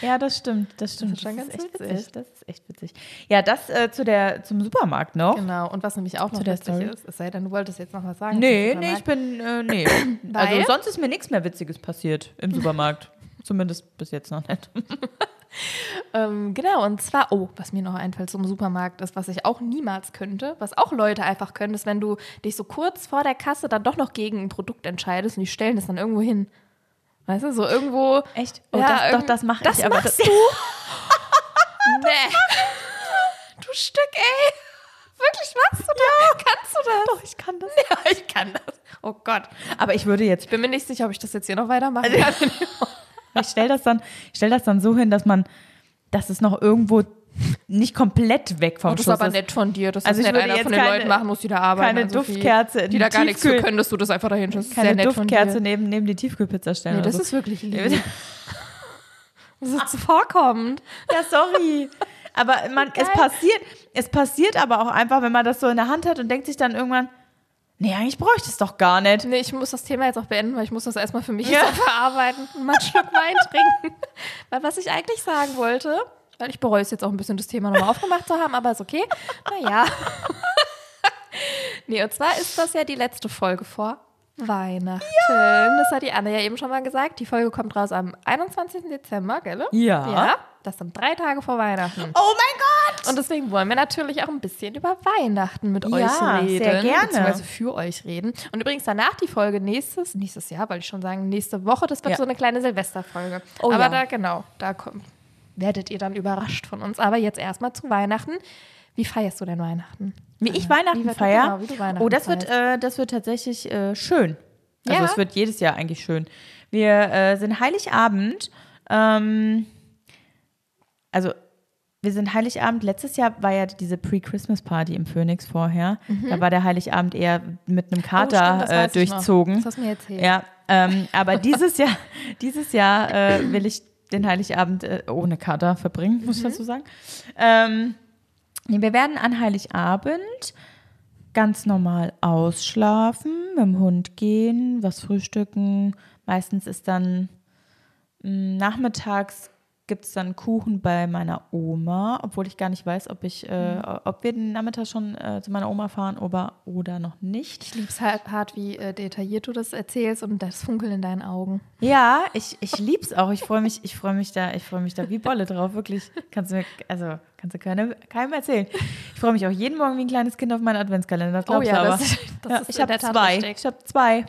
Ja, das stimmt, das stimmt. ist schon das ganz ist echt witzig. witzig. Das ist echt witzig. Ja, das äh, zu der, zum Supermarkt noch. genau. Und was nämlich auch noch Zu der witzig Story? ist, es sei denn, du wolltest jetzt noch was sagen. Nee, nee, ich bin, äh, nee. also sonst ist mir nichts mehr Witziges passiert im Supermarkt. Zumindest bis jetzt noch nicht. Ähm, genau, und zwar, oh, was mir noch einfällt zum Supermarkt ist, was ich auch niemals könnte, was auch Leute einfach können, ist, wenn du dich so kurz vor der Kasse dann doch noch gegen ein Produkt entscheidest und die stellen das dann irgendwo hin. Weißt du, so irgendwo. Echt? Oh, Ja, das, doch, das mache das ich. Aber machst das, du? nee. Du Stück, ey. Wirklich machst du das? Kannst du das? Doch, ich kann das. Ja, ich kann das. Oh Gott. Aber ich würde jetzt Ich bin mir nicht sicher, ob ich das jetzt hier noch weitermachen Also, kann. Ich stelle das, dann- ich stell das dann so hin, dass man, dass es noch irgendwo nicht komplett weg vom Oh, das ist Schuss aber ist. nett von dir, dass Also das ich nicht einer jetzt von den keine- Leuten machen muss, die da arbeiten. keine. Duftkerze in Die da gar nichts für können, dass du das einfach dahin stellst. Keine Duftkerze neben, neben die Tiefkühlpizza stellen. Nee, das so. ist wirklich lieb. Das ist zuvorkommend. Ja, sorry. Aber man, es passiert, es passiert aber auch einfach, wenn man das so in der Hand hat und denkt sich dann irgendwann, Nee, eigentlich bräuchte ich es doch gar nicht. Nee, ich muss das Thema jetzt auch beenden, weil ich muss das erstmal für mich Ja. verarbeiten und mal einen Schluck Wein trinken. Weil was ich eigentlich sagen wollte, weil ich bereue es jetzt auch ein bisschen, das Thema nochmal aufgemacht zu haben, aber ist okay. Naja. nee, und zwar ist das ja die letzte Folge vor Weihnachten. Das hat die Anne ja eben schon mal gesagt. Die Folge kommt raus am 21. Dezember, gell? Ja. Ja, das sind drei Tage vor Weihnachten. Oh mein Gott! Und deswegen wollen wir natürlich auch ein bisschen über Weihnachten mit Ja, euch reden. sehr gerne. Beziehungsweise für euch reden. Und übrigens danach die Folge nächstes, nächstes Jahr, wollte ich schon sagen, nächste Woche, das wird Ja. so eine kleine Silvesterfolge. Oh Aber ja. da, genau, da kommt, werdet ihr dann überrascht von uns. Aber jetzt erstmal zu Weihnachten. Wie feierst du denn Weihnachten? Wie ich Wie Weihnachten wird- feier? genau, wie du Weihnachten oh, das wird, feierst. äh, das wird tatsächlich äh, schön. Also Ja? es wird jedes Jahr eigentlich schön. Wir äh, sind Heiligabend. Ähm, also wir sind Heiligabend. Letztes Jahr war ja diese Pre-Christmas-Party im Phoenix vorher. Da war der Heiligabend eher mit einem Kater Mhm. Oh, stimmt, äh, durchzogen. Das hast du mir erzählt. Ja, ähm, aber dieses Jahr, dieses Jahr äh, will ich den Heiligabend äh, ohne Kater verbringen, muss ich dazu sagen. Ähm, nee, wir werden an Heiligabend ganz normal ausschlafen, mit dem Hund gehen, was frühstücken. Meistens ist dann mh, nachmittags gibt es dann Kuchen bei meiner Oma, obwohl ich gar nicht weiß, ob ich, äh, ob wir den Nachmittag schon äh, zu meiner Oma fahren oder, oder noch nicht. Ich lieb's halt hart, wie äh, detailliert du das erzählst und das Funkeln in deinen Augen. Ja, ich, ich lieb's auch. Ich freue mich, ich freue mich da, ich freue mich da wie Bolle drauf, wirklich. Kannst du mir, also kannst du keine, keinem erzählen. Ich freue mich auch jeden Morgen wie ein kleines Kind auf meinen Adventskalender. Das glaubst du aber. Oh das, das ja, ich habe zwei. Ich habe zwei,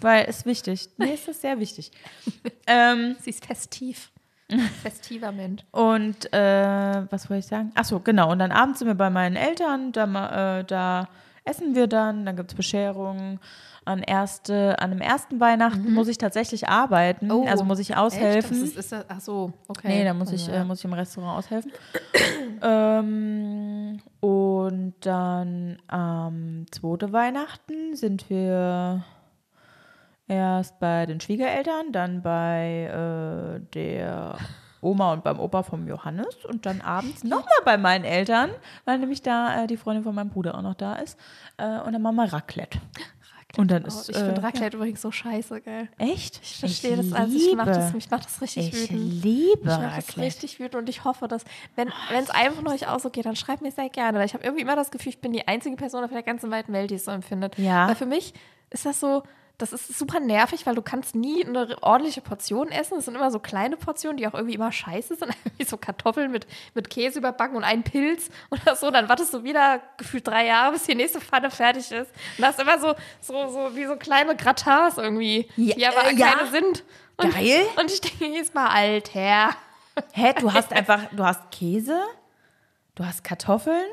weil es wichtig. Mir ist das sehr wichtig. ähm, Sie ist festiv. Festiver Mensch. und äh, was wollte ich sagen? Ach so, genau. Und dann abends sind wir bei meinen Eltern. Da, äh, da essen wir dann. Dann gibt's Bescherungen. An, erste, an dem ersten Weihnachten muss ich tatsächlich arbeiten. Oh, also muss ich Echt? aushelfen. Das ist, ist das, ach so, okay. Nee, da muss ich, Ja. äh, muss ich im Restaurant aushelfen. ähm, und dann am zweiten Weihnachten sind wir erst bei den Schwiegereltern, dann bei äh, der Oma und beim Opa vom Johannes und dann abends nochmal bei meinen Eltern, weil nämlich da äh, die Freundin von meinem Bruder auch noch da ist. Äh, und dann machen wir Raclette. Raclette. Und dann Oh, ist, ich äh, finde Raclette übrigens so scheiße, gell? Echt? Ich verstehe das also ich macht das, mich macht das richtig ich wütend. liebe Ich mache das richtig wütend und ich hoffe, dass, wenn es einem von euch auch so geht, dann schreibt mir sehr gerne. Weil ich habe irgendwie immer das Gefühl, ich bin die einzige Person auf der ganzen weiten Welt, die es so empfindet. Ja. Weil für mich ist das so, das ist super nervig, weil du kannst nie eine ordentliche Portion essen. Es sind immer so kleine Portionen, die auch irgendwie immer scheiße sind. Wie so Kartoffeln mit, mit Käse überbacken und ein Pilz oder so. Dann wartest du wieder gefühlt drei Jahre, bis die nächste Pfanne fertig ist. Und hast immer so, so, so wie so kleine Gratins irgendwie, Ja, die aber äh, ja. keine sind. Und, Geil. Und ich denke jedes Mal, Alter. Hä, du hast einfach, du hast Käse, du hast Kartoffeln,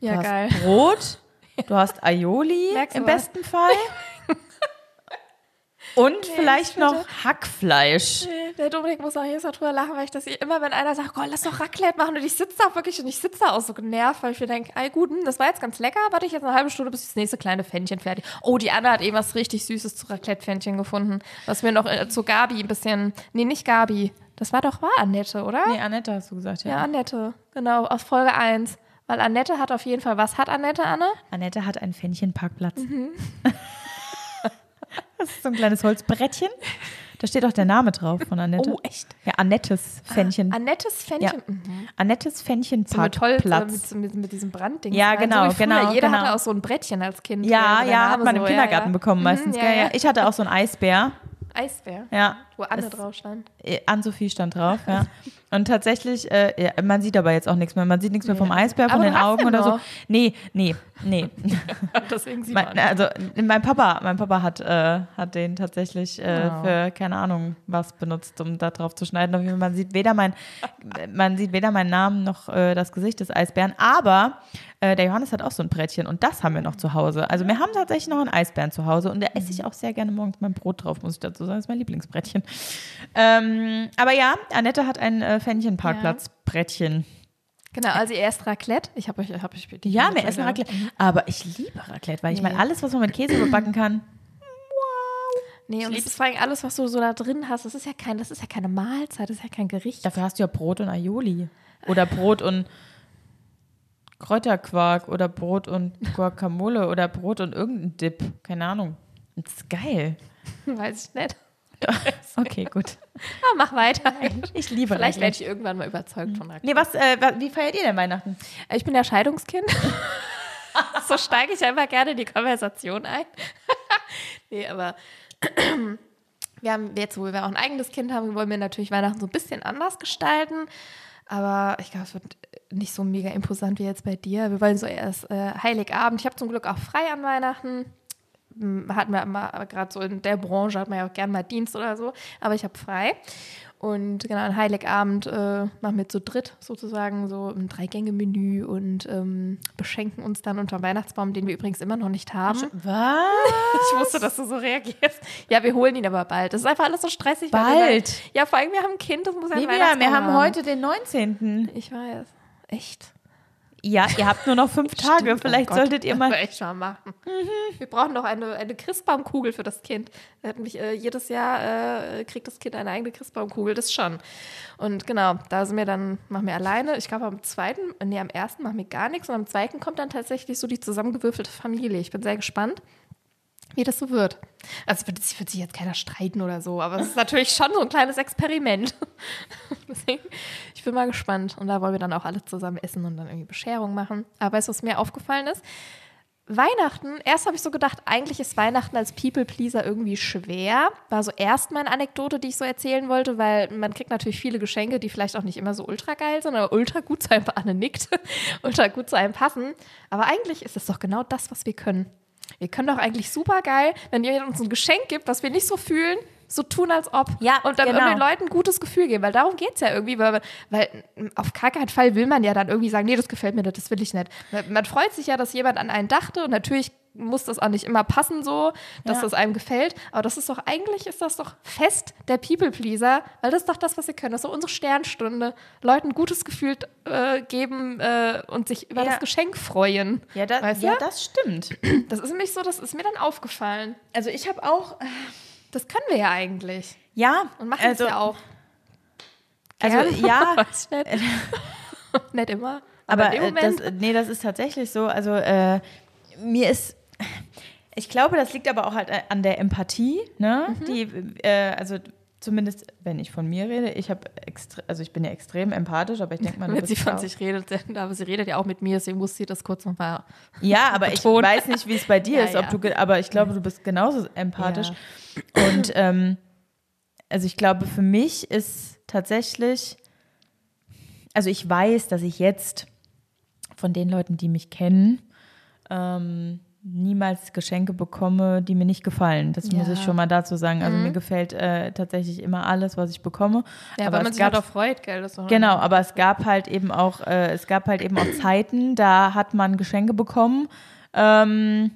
Ja, du hast geil. Brot, du hast Aioli Merkst im besten Fall. Und vielleicht ich noch Hackfleisch. Nee, Der Dominik muss auch jedes Mal drüber lachen, weil ich das hier immer, wenn einer sagt, oh, lass doch Raclette machen und ich sitze da wirklich und ich sitze da auch so genervt, weil ich mir denke, ey gut, hm, das war jetzt ganz lecker, warte ich jetzt eine halbe Stunde, bis das nächste kleine Pfännchen fertig. Oh, die Anna hat eben was richtig Süßes zu Raclette-Pfännchen gefunden, was mir noch äh, zu Gabi ein bisschen, nee, nicht Gabi, das war doch, war Annette, oder? Nee, Annette hast du gesagt, ja. Ja, Annette, genau, aus Folge 1. Weil Annette hat auf jeden Fall, was hat Annette, Anne? Annette hat einen Fähnchenparkplatz. Mhm. das ist so ein kleines Holzbrettchen. Da steht auch der Name drauf von Annette. Oh, echt? Ja, Annettes Fännchen. Annettes ja. Fännchen. Mhm. Annettes So mit Holz, mit, mit, mit diesem Brandding. Ja, rein. genau, so genau, Jeder genau. hatte auch so ein Brettchen als Kind. Ja, ja, hat man im so, Kindergarten ja, ja. bekommen meistens. Mhm, ja, ja. Ich hatte auch so einen Eisbär. Eisbär, Ja. wo Anne Es- drauf stand. Ann-Sophie stand drauf, ja. Und tatsächlich, äh, ja, man sieht aber jetzt auch nichts mehr. Man sieht nichts mehr vom Eisbär, von Aber den Augen oder so. Nee, nee, nee. Deswegen sieht mein, man. also mein Papa, mein Papa hat, äh, hat den tatsächlich äh, Oh. für keine Ahnung was benutzt, um da drauf zu schneiden. Man sieht weder mein, man sieht weder meinen Namen noch äh, das Gesicht des Eisbären. Aber äh, der Johannes hat auch so ein Brettchen und das haben wir noch zu Hause. Also wir haben tatsächlich noch einen Eisbären zu Hause und da esse ich auch sehr gerne morgens mein Brot drauf, muss ich dazu sagen. Das ist mein Lieblingsbrettchen. Ähm, aber ja, Annette hat ein äh, Fähnchenparkplatzbrettchen. Genau, also ihr esst Raclette. Ich habe euch, hab ich die Ja, wir essen Raclette. Aber ich liebe Raclette, weil ich meine, alles, was man mit Käse überbacken kann, Nee, und das ist vor allem alles, was du so da drin hast. Das ist ja kein, das ist ja keine Mahlzeit, das ist ja kein Gericht. dafür hast du ja Brot und Aioli. Oder Brot und Kräuterquark oder Brot und Guacamole oder Brot und irgendein Dip. Keine Ahnung. Das ist geil. Weiß ich nicht. Okay, gut. Aber mach weiter. Ich liebe Vielleicht werde ich irgendwann mal überzeugt von Raclette. Nee, was, äh, wie feiert ihr denn Weihnachten? Ich bin ja Scheidungskind. so steige ich einfach gerne in die Konversation ein. nee, aber wir haben jetzt, wo wir auch ein eigenes Kind haben, wollen wir natürlich Weihnachten so ein bisschen anders gestalten. Aber ich glaube, es wird nicht so mega imposant wie jetzt bei dir. Wir wollen so erst äh, Heiligabend. Ich habe zum Glück auch frei an Weihnachten. Hatten wir immer, gerade so in der Branche hat man ja auch gerne mal Dienst oder so. Aber ich habe frei. Und genau, an Heiligabend äh, machen wir zu dritt sozusagen so ein Drei-Gänge-Menü und ähm, beschenken uns dann unter dem Weihnachtsbaum, den wir übrigens immer noch nicht haben. Was? Ich wusste, dass du so reagierst. Ja, wir holen ihn aber bald. Das ist einfach alles so stressig. Bald? halt- ja, vor allem, wir haben ein Kind, das muss ja ein Weihnachtsbaum wir haben heute den 19. Ich weiß. Echt? Ja, ihr habt nur noch fünf Tage. Stimmt, oh Vielleicht Gott, solltet ihr das mal. wir echt mal machen. Wir brauchen noch eine, eine Christbaumkugel für das Kind. Hatten mich, äh, jedes Jahr äh, kriegt das Kind eine eigene Christbaumkugel, das schon. Und genau, da sind wir dann, machen wir alleine. Ich glaube, am zweiten, nee, am ersten machen wir gar nichts und am zweiten kommt dann tatsächlich so die zusammengewürfelte Familie. Ich bin sehr gespannt, wie das so wird. Also, es wird, sich jetzt keiner streiten oder so, aber es ist natürlich schon so ein kleines Experiment. Deswegen, ich bin mal gespannt. Und da wollen wir dann auch alle zusammen essen und dann irgendwie Bescherung machen. Aber weißt du, was mir aufgefallen ist? Weihnachten, erst habe ich so gedacht, eigentlich ist Weihnachten als People-Pleaser irgendwie schwer. War so erst meine Anekdote, die ich so erzählen wollte, weil man kriegt natürlich viele Geschenke, die vielleicht auch nicht immer so ultra geil sind, aber ultra gut zu einem, Anne nickt, ultra gut zu einem passen. Aber eigentlich ist es doch genau das, was wir können. Wir können doch eigentlich super geil, wenn jemand uns ein Geschenk gibt, was wir nicht so fühlen, so tun, als ob. Ja, und dann genau. irgendwie Leuten ein gutes Gefühl geben, weil darum geht es ja irgendwie, weil, weil auf gar keinen Fall will man ja dann irgendwie sagen, nee, das gefällt mir nicht, das will ich nicht. Man freut sich ja, dass jemand an einen dachte und natürlich muss das auch nicht immer passen so, dass Ja. das einem gefällt, aber das ist doch, eigentlich ist das doch fest der People-Pleaser, weil das ist doch das, was wir können, das ist so unsere Sternstunde, Leuten ein gutes Gefühl äh, geben äh, und sich über Ja. das Geschenk freuen. Ja, da, ja das stimmt. Das ist nämlich so, das ist mir dann aufgefallen. Also ich habe auch. Das können wir ja eigentlich. Ja, Und machen also, es ja auch. Also ja, Weiß ich nicht. nicht immer. aber dem äh, das, nee, das ist tatsächlich so. Also äh, mir ist, ich glaube, das liegt aber auch halt äh, an der Empathie, ne? Mhm. Die, äh, also zumindest, wenn ich von mir rede, ich habe also ich bin ja extrem empathisch, aber ich denke mal, wenn sie von auch. sich redet, denn- aber sie redet ja auch mit mir, deswegen muss sie das kurz nochmal. Ja, aber ich weiß nicht, wie es bei dir Ja, ist, ob ja. du, aber ich glaube, du bist genauso empathisch. Und ähm, also ich glaube, für mich ist tatsächlich, also ich weiß, dass ich jetzt von den Leuten, die mich kennen, ähm, niemals Geschenke bekomme, die mir nicht gefallen. Das muss Ja. ich schon mal dazu sagen. Also mir gefällt äh, tatsächlich immer alles, was ich bekomme. Ja, aber weil man es sich gab halt auch freut, gell? Genau, aber es gab halt eben auch, äh, es gab halt eben auch Zeiten, da hat man Geschenke bekommen, ähm,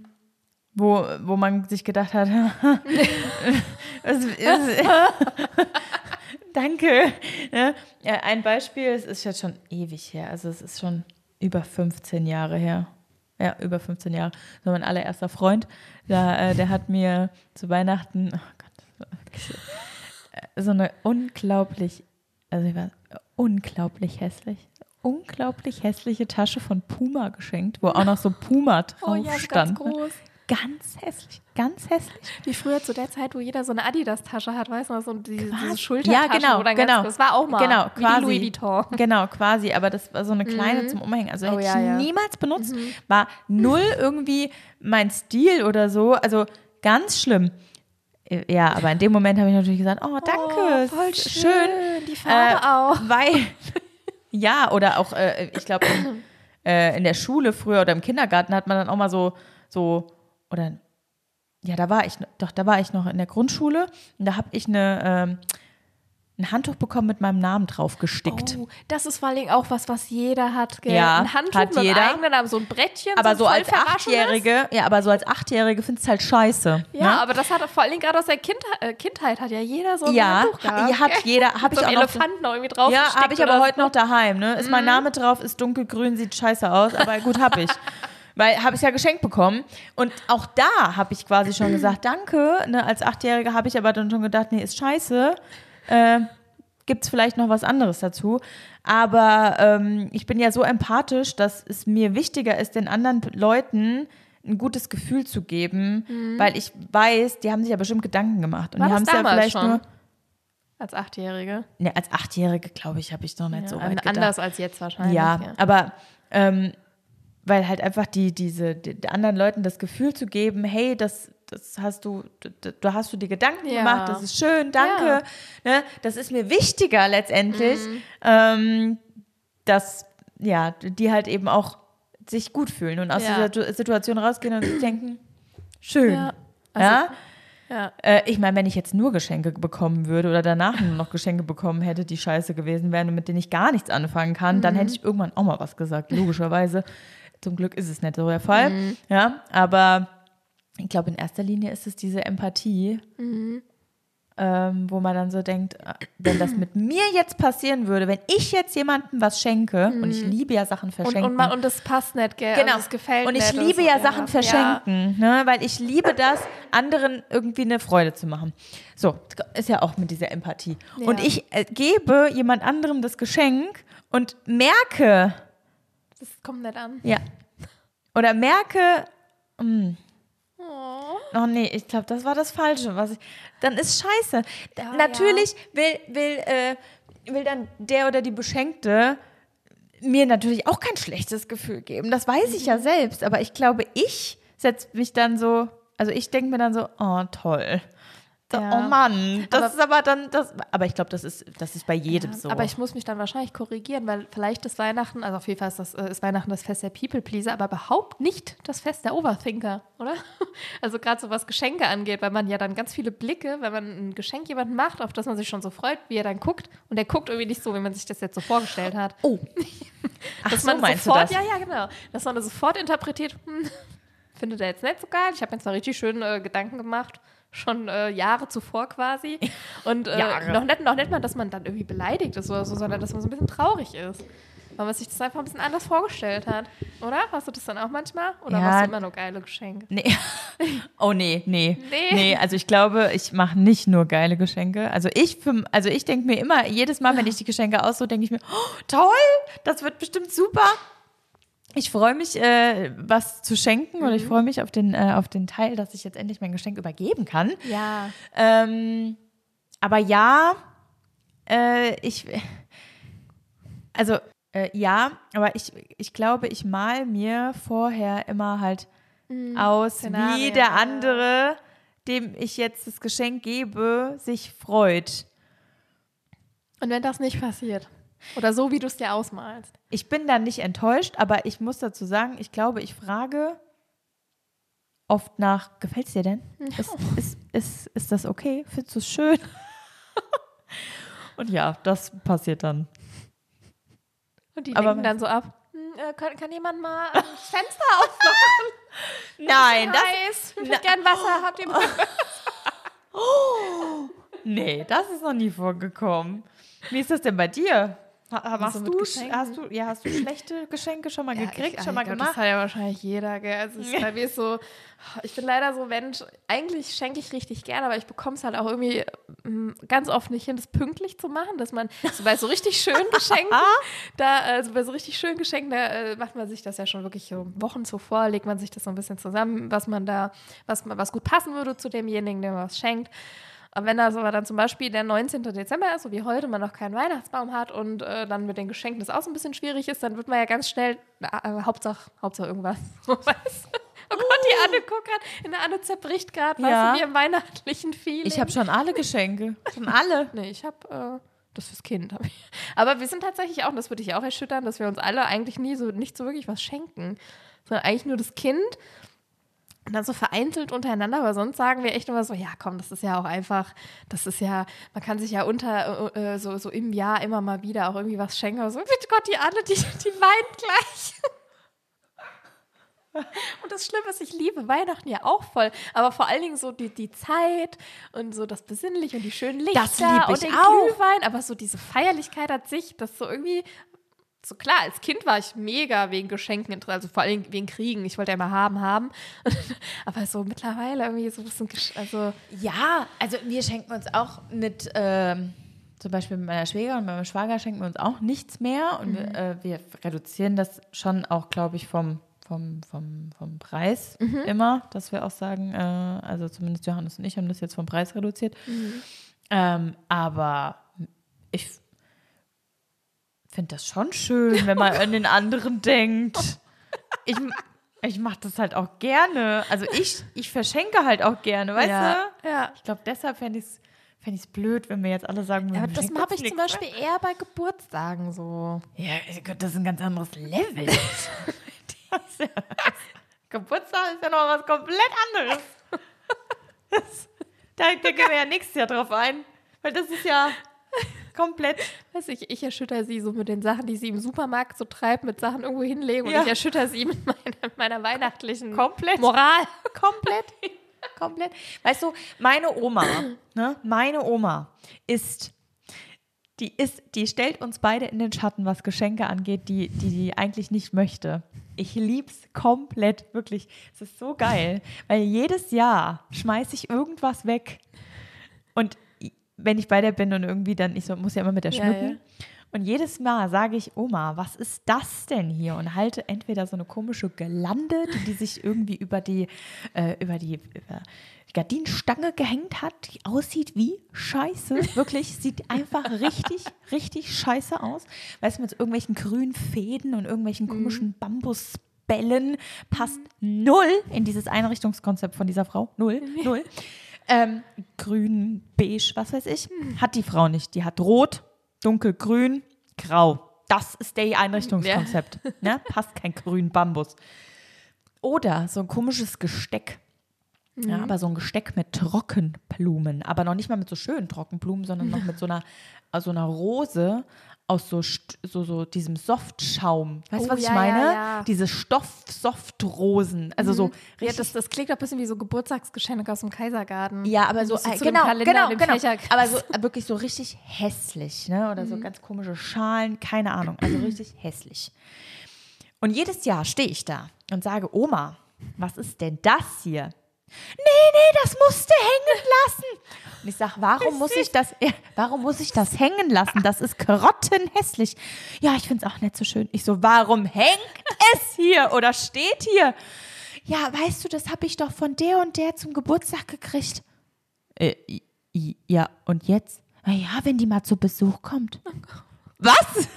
wo, wo man sich gedacht hat, was ist, danke. Ne? Ja, ein Beispiel, es ist jetzt schon ewig her, also es ist schon über 15 Jahre her. Ja, über 15 Jahre. So mein allererster Freund, da, äh, der hat mir zu Weihnachten, oh Gott, so eine unglaublich, also ich war unglaublich hässlich, unglaublich hässliche Tasche von Puma geschenkt, wo auch noch so Puma drauf Oh ja, stand. ganz groß. Ganz hässlich, ganz hässlich. Wie früher zu der Zeit, wo jeder so eine Adidas-Tasche hat, weißt du, so diese, diese Ja, Schultertasche. genau, wo dann genau. Ganz, das war auch mal. Genau, wie quasi. die Louis Vuitton. Genau, quasi, aber das war so eine kleine zum Umhängen. Also Oh, hätte ja, ich ja. niemals benutzt. War null irgendwie mein Stil oder so. Also ganz schlimm. Äh, Ja, aber in dem Moment habe ich natürlich gesagt, oh, danke, Oh, voll schön. schön. Die Farbe Äh, auch. Weil, ja, oder auch, äh, ich glaube, in, äh, in der Schule früher oder im Kindergarten hat man dann auch mal so, so, oder, ja, da war ich, noch- doch, da war ich noch in der Grundschule und da habe ich eine, ähm, ein Handtuch bekommen mit meinem Namen drauf gestickt. Oh, das ist vor allem auch was, was jeder hat. Gell? Ja, ein Handtuch hat mit jeder. eigenen Namen, so ein Brettchen. aber so als. Achtjährige, ja, aber so als Achtjährige findest du halt scheiße. Ja, ne? aber das hat vor allem gerade aus der Kind äh, Kindheit hat ja jeder so ein ja, Handtuch gehabt. ha- hat gell? jeder, habe Mit ich so auch einem noch. Elefanten noch irgendwie drauf Ja, habe ich aber heute noch daheim. Ne? Ist Mhm. mein Name drauf, ist dunkelgrün, sieht scheiße aus, aber gut, hab ich. Weil habe ich ja geschenkt bekommen. Und auch da habe ich quasi schon gesagt, danke. Ne? Als Achtjährige habe ich aber dann schon gedacht, nee, ist scheiße. Äh, gibt es vielleicht noch was anderes dazu. Aber ähm, ich bin ja so empathisch, dass es mir wichtiger ist, den anderen Leuten ein gutes Gefühl zu geben, weil ich weiß, die haben sich ja bestimmt Gedanken gemacht. Und Mhm. War die haben es ja vielleicht schon? nur. Als Achtjährige. Ne, als Achtjährige, glaube ich, habe ich noch nicht so weit gedacht. Anders als jetzt wahrscheinlich. Ja, aber ähm, weil halt einfach die, diese, die, anderen Leuten das Gefühl zu geben, hey, das, das hast du, da hast du dir Gedanken Ja. gemacht, das ist schön, danke. Ne, das ist mir wichtiger letztendlich, Mhm. ähm, dass ja, die halt eben auch sich gut fühlen und aus Ja. dieser Situation rausgehen und sich denken, schön. Ja. Ja, Also, Ja. äh, ich meine, wenn ich jetzt nur Geschenke bekommen würde oder danach nur noch Geschenke bekommen hätte, die scheiße gewesen wären und mit denen ich gar nichts anfangen kann, dann hätte ich irgendwann auch mal was gesagt, logischerweise. Zum Glück ist es nicht so der Fall. Ja, aber ich glaube, in erster Linie ist es diese Empathie, ähm, wo man dann so denkt, äh, wenn das mit mir jetzt passieren würde, wenn ich jetzt jemandem was schenke, und ich liebe ja Sachen Und, verschenken. und, man, und das passt nicht, gell? Genau. Und das gefällt Und ich liebe so. ja Sachen verschenken, ne? weil ich liebe das, anderen irgendwie eine Freude zu machen. So, ist ja auch mit dieser Empathie. Ja. Und ich äh, gebe jemand anderem das Geschenk und merke, Das kommt nicht an. ja, oder merke, mm, Oh. oh nee, ich glaube, das war das Falsche, was ich, dann ist scheiße. Ja, natürlich will, will, äh, will dann der oder die Beschenkte mir natürlich auch kein schlechtes Gefühl geben. Das weiß ich ja Mhm. selbst. Aber ich glaube, ich setze mich dann so, also ich denke mir dann so, oh toll. Ja. Oh Mann, das Aber- ist aber dann, das, aber ich glaube, das ist, das ist bei jedem Ja, so. Aber ich muss mich dann wahrscheinlich korrigieren, weil vielleicht ist Weihnachten, also auf jeden Fall ist, das, äh, ist Weihnachten das Fest der People-Pleaser, aber überhaupt nicht das Fest der Overthinker, oder? Also gerade so was Geschenke angeht, weil man ja dann ganz viele Blicke, wenn man ein Geschenk jemandem macht, auf das man sich schon so freut, wie er dann guckt und der guckt irgendwie nicht so, wie man sich das jetzt so vorgestellt hat. oh. Ach dass so, man meinst sofort, du das? ja, ja, genau, dass man das sofort interpretiert, hm, findet er jetzt nicht so geil. Ich habe mir zwar richtig schön äh, Gedanken gemacht, schon äh, Jahre zuvor quasi. Und äh, noch, nicht, noch nicht mal, dass man dann irgendwie beleidigt ist oder so, sondern dass man so ein bisschen traurig ist. Weil man sich das einfach ein bisschen anders vorgestellt hat. Oder? Hast du das dann auch manchmal? Oder Ja. machst du immer nur geile Geschenke? Nee. Oh nee, nee. Nee. Nee, also ich glaube, ich mache nicht nur geile Geschenke. Also ich für, also ich denke mir immer, jedes Mal, wenn ich die Geschenke aussuche, denke ich mir, oh, toll, das wird bestimmt super. Ich freue mich, äh, was zu schenken oder ich freue mich auf den, äh, auf den Teil, dass ich jetzt endlich mein Geschenk übergeben kann. Ja. Ähm, aber ja, äh, ich, also äh, ja, aber ich, ich glaube, ich mal mir vorher immer halt aus, wie Szenarien, der andere, dem ich jetzt das Geschenk gebe, sich freut. Und wenn das nicht passiert? Oder so, wie du es dir ausmalst? Ich bin dann nicht enttäuscht, aber ich muss dazu sagen, ich glaube, ich frage oft nach, gefällt es dir denn? Ist, ist, ist, ist das okay? Findest du es schön? Und ja, das passiert dann. Und die Aber dann so ab. Hm, äh, kann, kann jemand mal das Fenster aufmachen? Nein, das, heiß. Ich gern Wasser. Habt ihr mal? nee, das ist noch nie vorgekommen. Wie ist das denn bei dir? Machst Also du, Geschenken? hast du, ja, hast du schlechte Geschenke schon mal gekriegt, ich, schon mal glaub, gemacht? Das hat ja wahrscheinlich jeder, gell? Also es, bei mir ist so, ich bin leider so Mensch, eigentlich schenke ich richtig gerne, aber ich bekomme es halt auch irgendwie mm, ganz oft nicht hin, das pünktlich zu machen, dass man so bei so richtig schönen Geschenken, da, also bei so richtig schönen Geschenken, da äh, macht man sich das ja schon wirklich so Wochen zuvor, legt man sich das so ein bisschen zusammen, was man da, was, was gut passen würde zu demjenigen, der man was schenkt. Und wenn das aber dann zum Beispiel der 19. Dezember ist, so wie heute, man noch keinen Weihnachtsbaum hat und äh, dann mit den Geschenken das auch so ein bisschen schwierig ist, dann wird man ja ganz schnell, na, äh, Hauptsache, Hauptsache irgendwas. So, weißt du? Oh Gott, die Anne guckt gerade, in der Anne zerbricht gerade, Ja. was in ihrem weihnachtlichen Feeling. Ich habe schon alle Geschenke. Schon alle. Nee, ich habe äh, das fürs Kind. Aber wir sind tatsächlich auch, und das würde ich auch erschüttern, dass wir uns alle eigentlich nie so, nicht so wirklich was schenken, sondern eigentlich nur das Kind. Und dann so vereinzelt untereinander, aber sonst sagen wir echt immer so, ja komm, das ist ja auch einfach, das ist ja, man kann sich ja unter, äh, äh, so, so im Jahr immer mal wieder auch irgendwie was schenken. Aber so, bitte Gott, die Anne, die, die weint gleich. Und das Schlimme ist, ich liebe Weihnachten ja auch voll, aber vor allen Dingen so die, die Zeit und so das Besinnliche und die schönen Lichter und den auch. Glühwein, aber so diese Feierlichkeit an sich, das so irgendwie, so klar, als Kind war ich mega wegen Geschenken interessiert, also vor Dingen wegen Kriegen, ich wollte ja immer haben, haben, aber so mittlerweile irgendwie so ein bisschen, also Ja, also wir schenken uns auch mit, ähm, zum Beispiel mit meiner Schwäger und meinem Schwager schenken wir uns auch nichts mehr. Und wir, äh, wir reduzieren das schon auch, glaube ich, vom, vom, vom, vom Preis immer, dass wir auch sagen, äh, also zumindest Johannes und ich haben das jetzt vom Preis reduziert. Ähm, aber ich finde das schon schön, wenn man an den anderen denkt. Ich, ich mache das halt auch gerne. Also ich, ich verschenke halt auch gerne, weißt ja. du? Ja. Ich glaube, deshalb fände ich es fänd ich's blöd, wenn wir jetzt alle sagen, wir Ja, das schenken habe ich zum Beispiel eher bei Geburtstagen so. mehr. Ja, Gott, das ist ein ganz anderes Level. das ja, Geburtstag ist ja noch was komplett anderes. Das, da, da gehen wir ja nächstes Jahr drauf ein, weil das ist ja komplett Weiß ich, ich erschütter sie so mit den Sachen, die sie im Supermarkt so treibt, mit Sachen irgendwo hinlegen und Ja. ich erschütter sie mit meiner, meiner weihnachtlichen Komplett. Moral. Komplett. Komplett. Weißt du, meine Oma, ne, meine Oma ist, die ist, die stellt uns beide in den Schatten, was Geschenke angeht, die, die die eigentlich nicht möchte. Ich lieb's komplett, wirklich. Es ist so geil, weil jedes Jahr schmeiße ich irgendwas weg. Und wenn ich bei der bin und irgendwie dann, ich so, muss ja immer mit der Ja, schmücken. ja. Und jedes Mal sage ich, Oma, was ist das denn hier? Und halte entweder so eine komische Gelande, die, sich irgendwie über die, äh, über die über die Gardinenstange gehängt hat, die aussieht wie Scheiße. Wirklich, sieht einfach richtig, richtig scheiße aus. Weißt du, mit so irgendwelchen grünen Fäden und irgendwelchen komischen Bambusbällen passt null in dieses Einrichtungskonzept von dieser Frau. Null, null. Ähm, grün, beige, was weiß ich. Hat die Frau nicht. Die hat rot, dunkelgrün, grau. Das ist der Einrichtungskonzept. Ne? Passt kein grün Bambus. Oder so ein komisches Gesteck. Ja, aber so ein Gesteck mit Trockenblumen. Aber noch nicht mal mit so schönen Trockenblumen, sondern noch mit so einer, also einer Rose aus so, so, so diesem Softschaum. Weißt du, Oh, was ich ja, meine? ja, ja. Diese Stoff-Softrosen. Also so Ja, richtig das, das klingt doch ein bisschen wie so Geburtstagsgeschenke aus dem Kaisergarten. Ja, aber so, äh, zu dem genau, genau, genau. Aber so äh, wirklich so richtig hässlich, ne? Oder so ganz komische Schalen, keine Ahnung. Also richtig hässlich. Und jedes Jahr stehe ich da und sage, Oma, was ist denn das hier? Nee, nee, das musst du hängen lassen. Und ich sage, warum muss ich das, warum muss ich das hängen lassen? Das ist grottenhässlich. Ja, ich finde es auch nicht so schön. Ich so, warum hängt es hier oder steht hier? Ja, weißt du, das habe ich doch von der und der zum Geburtstag gekriegt. Äh, ja, und jetzt? Na ja, wenn die mal zu Besuch kommt. Was?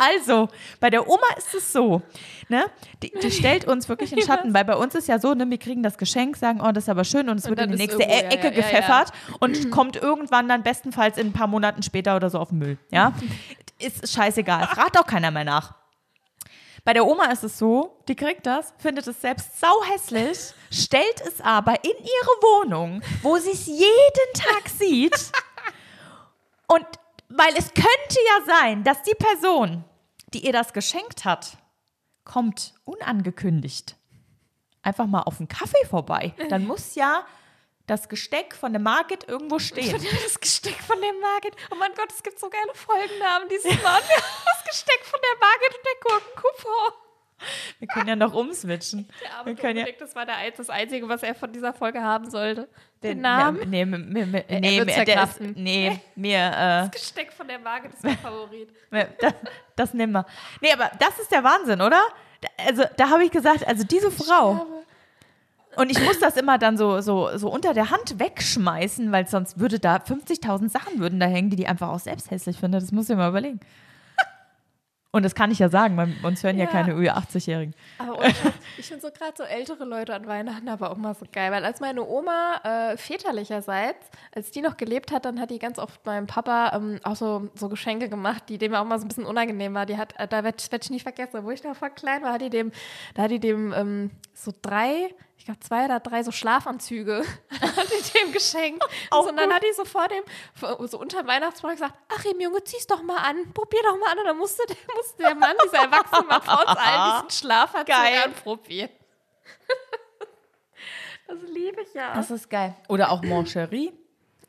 Also, bei der Oma ist es so, ne? Die, die stellt uns wirklich in Schatten, weil bei uns ist ja so, ne, wir kriegen das Geschenk, sagen, oh, das ist aber schön und es wird in die nächste irgendwo, E- ja, Ecke ja, ja, ja. gepfeffert und kommt irgendwann dann bestenfalls in ein paar Monaten später oder so auf den Müll, ja? Ist scheißegal, fragt auch keiner mehr nach. Bei der Oma ist es so, die kriegt das, findet es selbst sauhässlich, stellt es aber in ihre Wohnung, wo sie es jeden Tag sieht. Und weil es könnte ja sein, dass die Person, die ihr das geschenkt hat, kommt unangekündigt einfach mal auf einen Kaffee vorbei. Dann muss ja das Gesteck von der Margit irgendwo stehen. Das Gesteck von der Margit. Oh mein Gott, es gibt so geile Folgennamen dieses Mal. Das Gesteck von der Margit und der Gurkenkuhfrau. Wir können ja noch umswitchen. Der arme Wir können ja das war der, das Einzige, was er von dieser Folge haben sollte. Den, Namen. Nee, nee, nee, nee, Er nee, mir- der ist, nee mir, äh, Das Gesteck von der Margit ist mein Favorit. das, das nehmen wir. Nee, aber das ist der Wahnsinn, oder? Da- Also, da habe ich gesagt, also diese Frau. Und ich muss das immer dann so, so, so unter der Hand wegschmeißen, weil sonst würde da 50.000 Sachen würden da hängen, die die einfach auch selbst hässlich finde. Das muss ich mir mal überlegen. Und das kann ich ja sagen, weil uns hören ja, Ja. keine Ü80-Jährigen. Aber Scheiß, ich finde so gerade so ältere Leute an Weihnachten aber auch mal so geil, weil als meine Oma äh, väterlicherseits, als die noch gelebt hat, dann hat die ganz oft meinem Papa ähm, auch so, so Geschenke gemacht, die dem auch mal so ein bisschen unangenehm war. Die hat, äh, da werde werd ich nie vergessen, wo ich noch voll klein war, hat die dem, da hat die dem ähm, so drei, ich glaube zwei oder drei so Schlafanzüge hat die dem geschenkt. Auch und dann hat die so vor dem, so unter Weihnachtsbaum gesagt, Achim, Junge, zieh's doch mal an, probier doch mal an. Und dann musste der, musste der Mann, dieser erwachsene Mann, vor uns allen diesen Schlafanzug Geil. anprobieren. das liebe ich ja. Das ist geil. Oder auch Moncherie.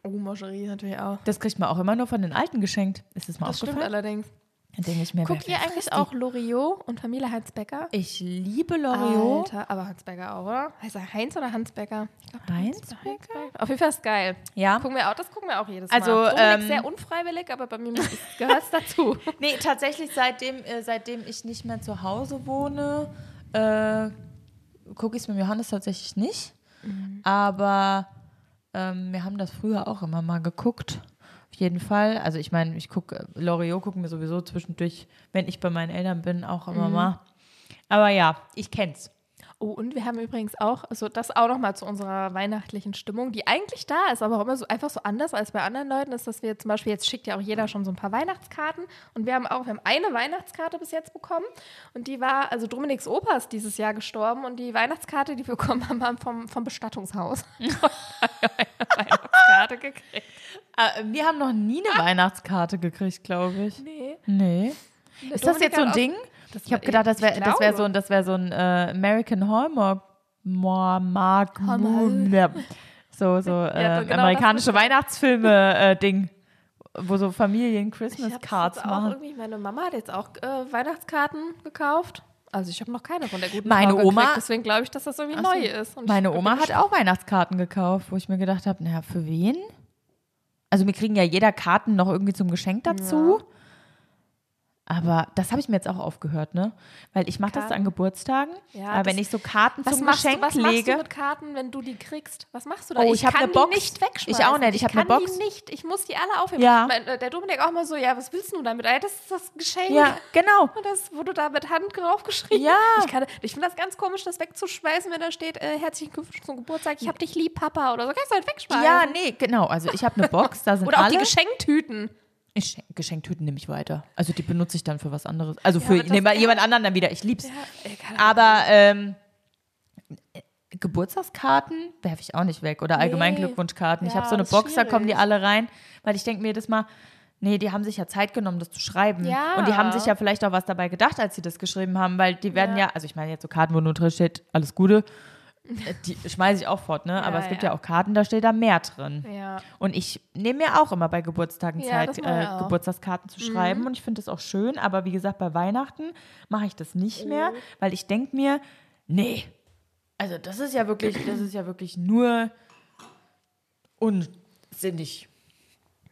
oh, Moscherie natürlich auch. Das kriegt man auch immer nur von den Alten geschenkt. Ist das mal Das stimmt aufgefallen? allerdings. Denke ich mir, Guckt ihr eigentlich auch Loriot und Familie Heinz Becker? Ich liebe Loriot. Alter, aber Hans Becker auch, oder? Heißt er Heinz oder Hans Becker? Ich glaub, Heinz Heinz Becker. Auf jeden Fall ist geil. Ja. Gucken wir auch, das gucken wir auch jedes Also, Mal. Dominik ähm, sehr unfreiwillig, aber bei mir gehört es dazu. Nee, tatsächlich, seitdem, äh, seitdem ich nicht mehr zu Hause wohne, äh, gucke ich es mit Johannes tatsächlich nicht. Aber ähm, wir haben das früher auch immer mal geguckt. Jeden Fall. Also ich meine, ich gucke, Loriot gucken wir sowieso zwischendurch, wenn ich bei meinen Eltern bin, auch immer mal. Aber ja, ich kenn's. Oh, und wir haben übrigens auch, also das auch nochmal zu unserer weihnachtlichen Stimmung, die eigentlich da ist, aber auch immer so einfach so anders als bei anderen Leuten, ist, dass wir zum Beispiel, jetzt schickt ja auch jeder schon so ein paar Weihnachtskarten und wir haben auch, wir haben eine Weihnachtskarte bis jetzt bekommen und die war, also Dominiks Opa ist dieses Jahr gestorben und die Weihnachtskarte, die wir bekommen haben, haben vom, vom Bestattungshaus. Weihnachtskarte gekriegt. Äh, wir haben noch nie eine Weihnachtskarte gekriegt, glaube ich. Nee. Nee. Ist das Dominik jetzt so ein Ding? Das Ich habe gedacht, das wäre das wär so, ein- das wär so ein äh, American Hallmark Mar- Mark Hallmark. ja. so so Ja, äh, genau amerikanische das Weihnachtsfilme äh, wo so Familien Christmas Cards auch machen. irgendwie, meine Mama hat jetzt auch äh, Weihnachtskarten gekauft. Also ich habe noch keine von der guten Meine Frau Oma- gekriegt, deswegen glaube ich, dass das irgendwie so. neu ist. Und Meine Oma hat auch Weihnachtskarten gekauft, wo ich mir gedacht habe, naja, für wen? Also wir kriegen ja jeder Karten noch irgendwie zum Geschenk dazu. Aber das habe ich mir jetzt auch aufgehört, ne? Weil ich mache das an Geburtstagen. Ja, aber wenn ich so Karten Was zum machst, Geschenk du, was machst lege. du mit Karten, wenn du die kriegst? Was machst du da? Oh, ich hab kann eine Box. die nicht wegschmeißen. Ich auch nicht, ich hab eine kann Box. die nicht. Ich muss die alle aufheben. Ja. Mein, äh, der Dominik auch mal so, ja, was willst du damit? Das ist das Geschenk. Ja, genau. Und das wurde da mit Hand draufgeschrieben. Ja. Ich, kann- ich finde das ganz komisch, das wegzuschmeißen, wenn da steht, äh, herzlichen Glückwunsch zum Geburtstag, ich hab dich lieb, Papa oder so. Kannst du halt wegschmeißen. Ja, nee, genau. Also ich habe eine Box, da sind Oder auch alle. die Geschenktüten. Ich schenk- Geschenktüten nehme ich weiter. Also die benutze ich dann für was anderes. Also Ja, für nehme ja. jemand anderen dann wieder. Ich lieb's. keine Aber ähm, äh, Geburtstagskarten werfe ich auch nicht weg oder allgemein Nee. Glückwunschkarten. ich Ja, habe so eine Box, da kommen die alle rein, weil ich denke mir jedes Mal, nee, die haben sich ja Zeit genommen, das zu schreiben. Ja. Und die haben sich ja vielleicht auch was dabei gedacht, als sie das geschrieben haben, weil die werden ja, Ja. also ich meine jetzt so Karten, wo nur drin steht, alles Gute, die schmeiße ich auch fort, ne? Aber Ja, es gibt ja. ja. auch Karten, da steht da mehr drin. Ja. Und ich nehme mir auch immer bei Geburtstagen Zeit, äh. Mhm. Geburtstagskarten zu schreiben. Und ich finde das auch schön. Aber wie gesagt, bei Weihnachten mache ich das nicht Mhm. mehr, weil ich denke mir, nee, also das ist ja wirklich, das ist ja wirklich nur unsinnig.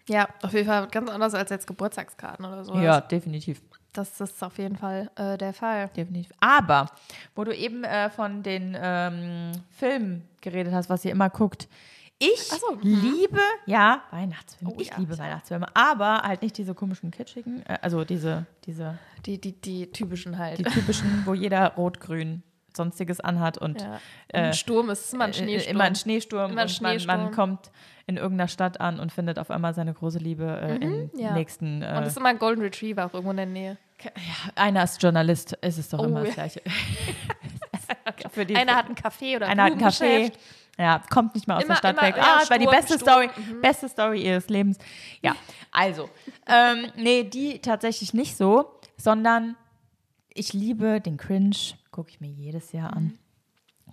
ja, auf jeden Fall ganz anders als jetzt Geburtstagskarten oder so. Ja, definitiv. Das ist auf jeden Fall äh, der Fall. Definitiv. Aber, wo du eben äh, von den ähm, Filmen geredet hast, was ihr immer guckt. Ich so, mhm. liebe, ja, Weihnachtsfilme. Oh ich ja, liebe. Weihnachtsfilme. Aber halt nicht diese komischen kitschigen, äh, also diese, diese Die, die, die typischen halt. Die typischen, wo jeder rot-grün sonstiges anhat und ja. Und äh, ein Sturm ist immer ein äh, Schneesturm. immer ein Schneesturm Immer ein und man, man Schneesturm. kommt in irgendeiner Stadt an und findet auf einmal seine große Liebe äh, im Mhm, ja. nächsten. Und Äh, es ist immer ein Golden Retriever auch irgendwo in der Nähe. Einer ist Journalist, ist es doch Oh, immer das. Gleiche. Einer hat einen Café oder ein einer hat einen. Blumengeschäft. Ja, kommt nicht mehr aus der Immer- Stadt immer, weg. Ah, das war die Sturm, beste Sturm, Story, mhm. beste Story ihres Lebens. Ja, also, ähm, nee, die tatsächlich nicht so, sondern ich liebe den Cringe, gucke ich mir jedes Jahr Mhm. an.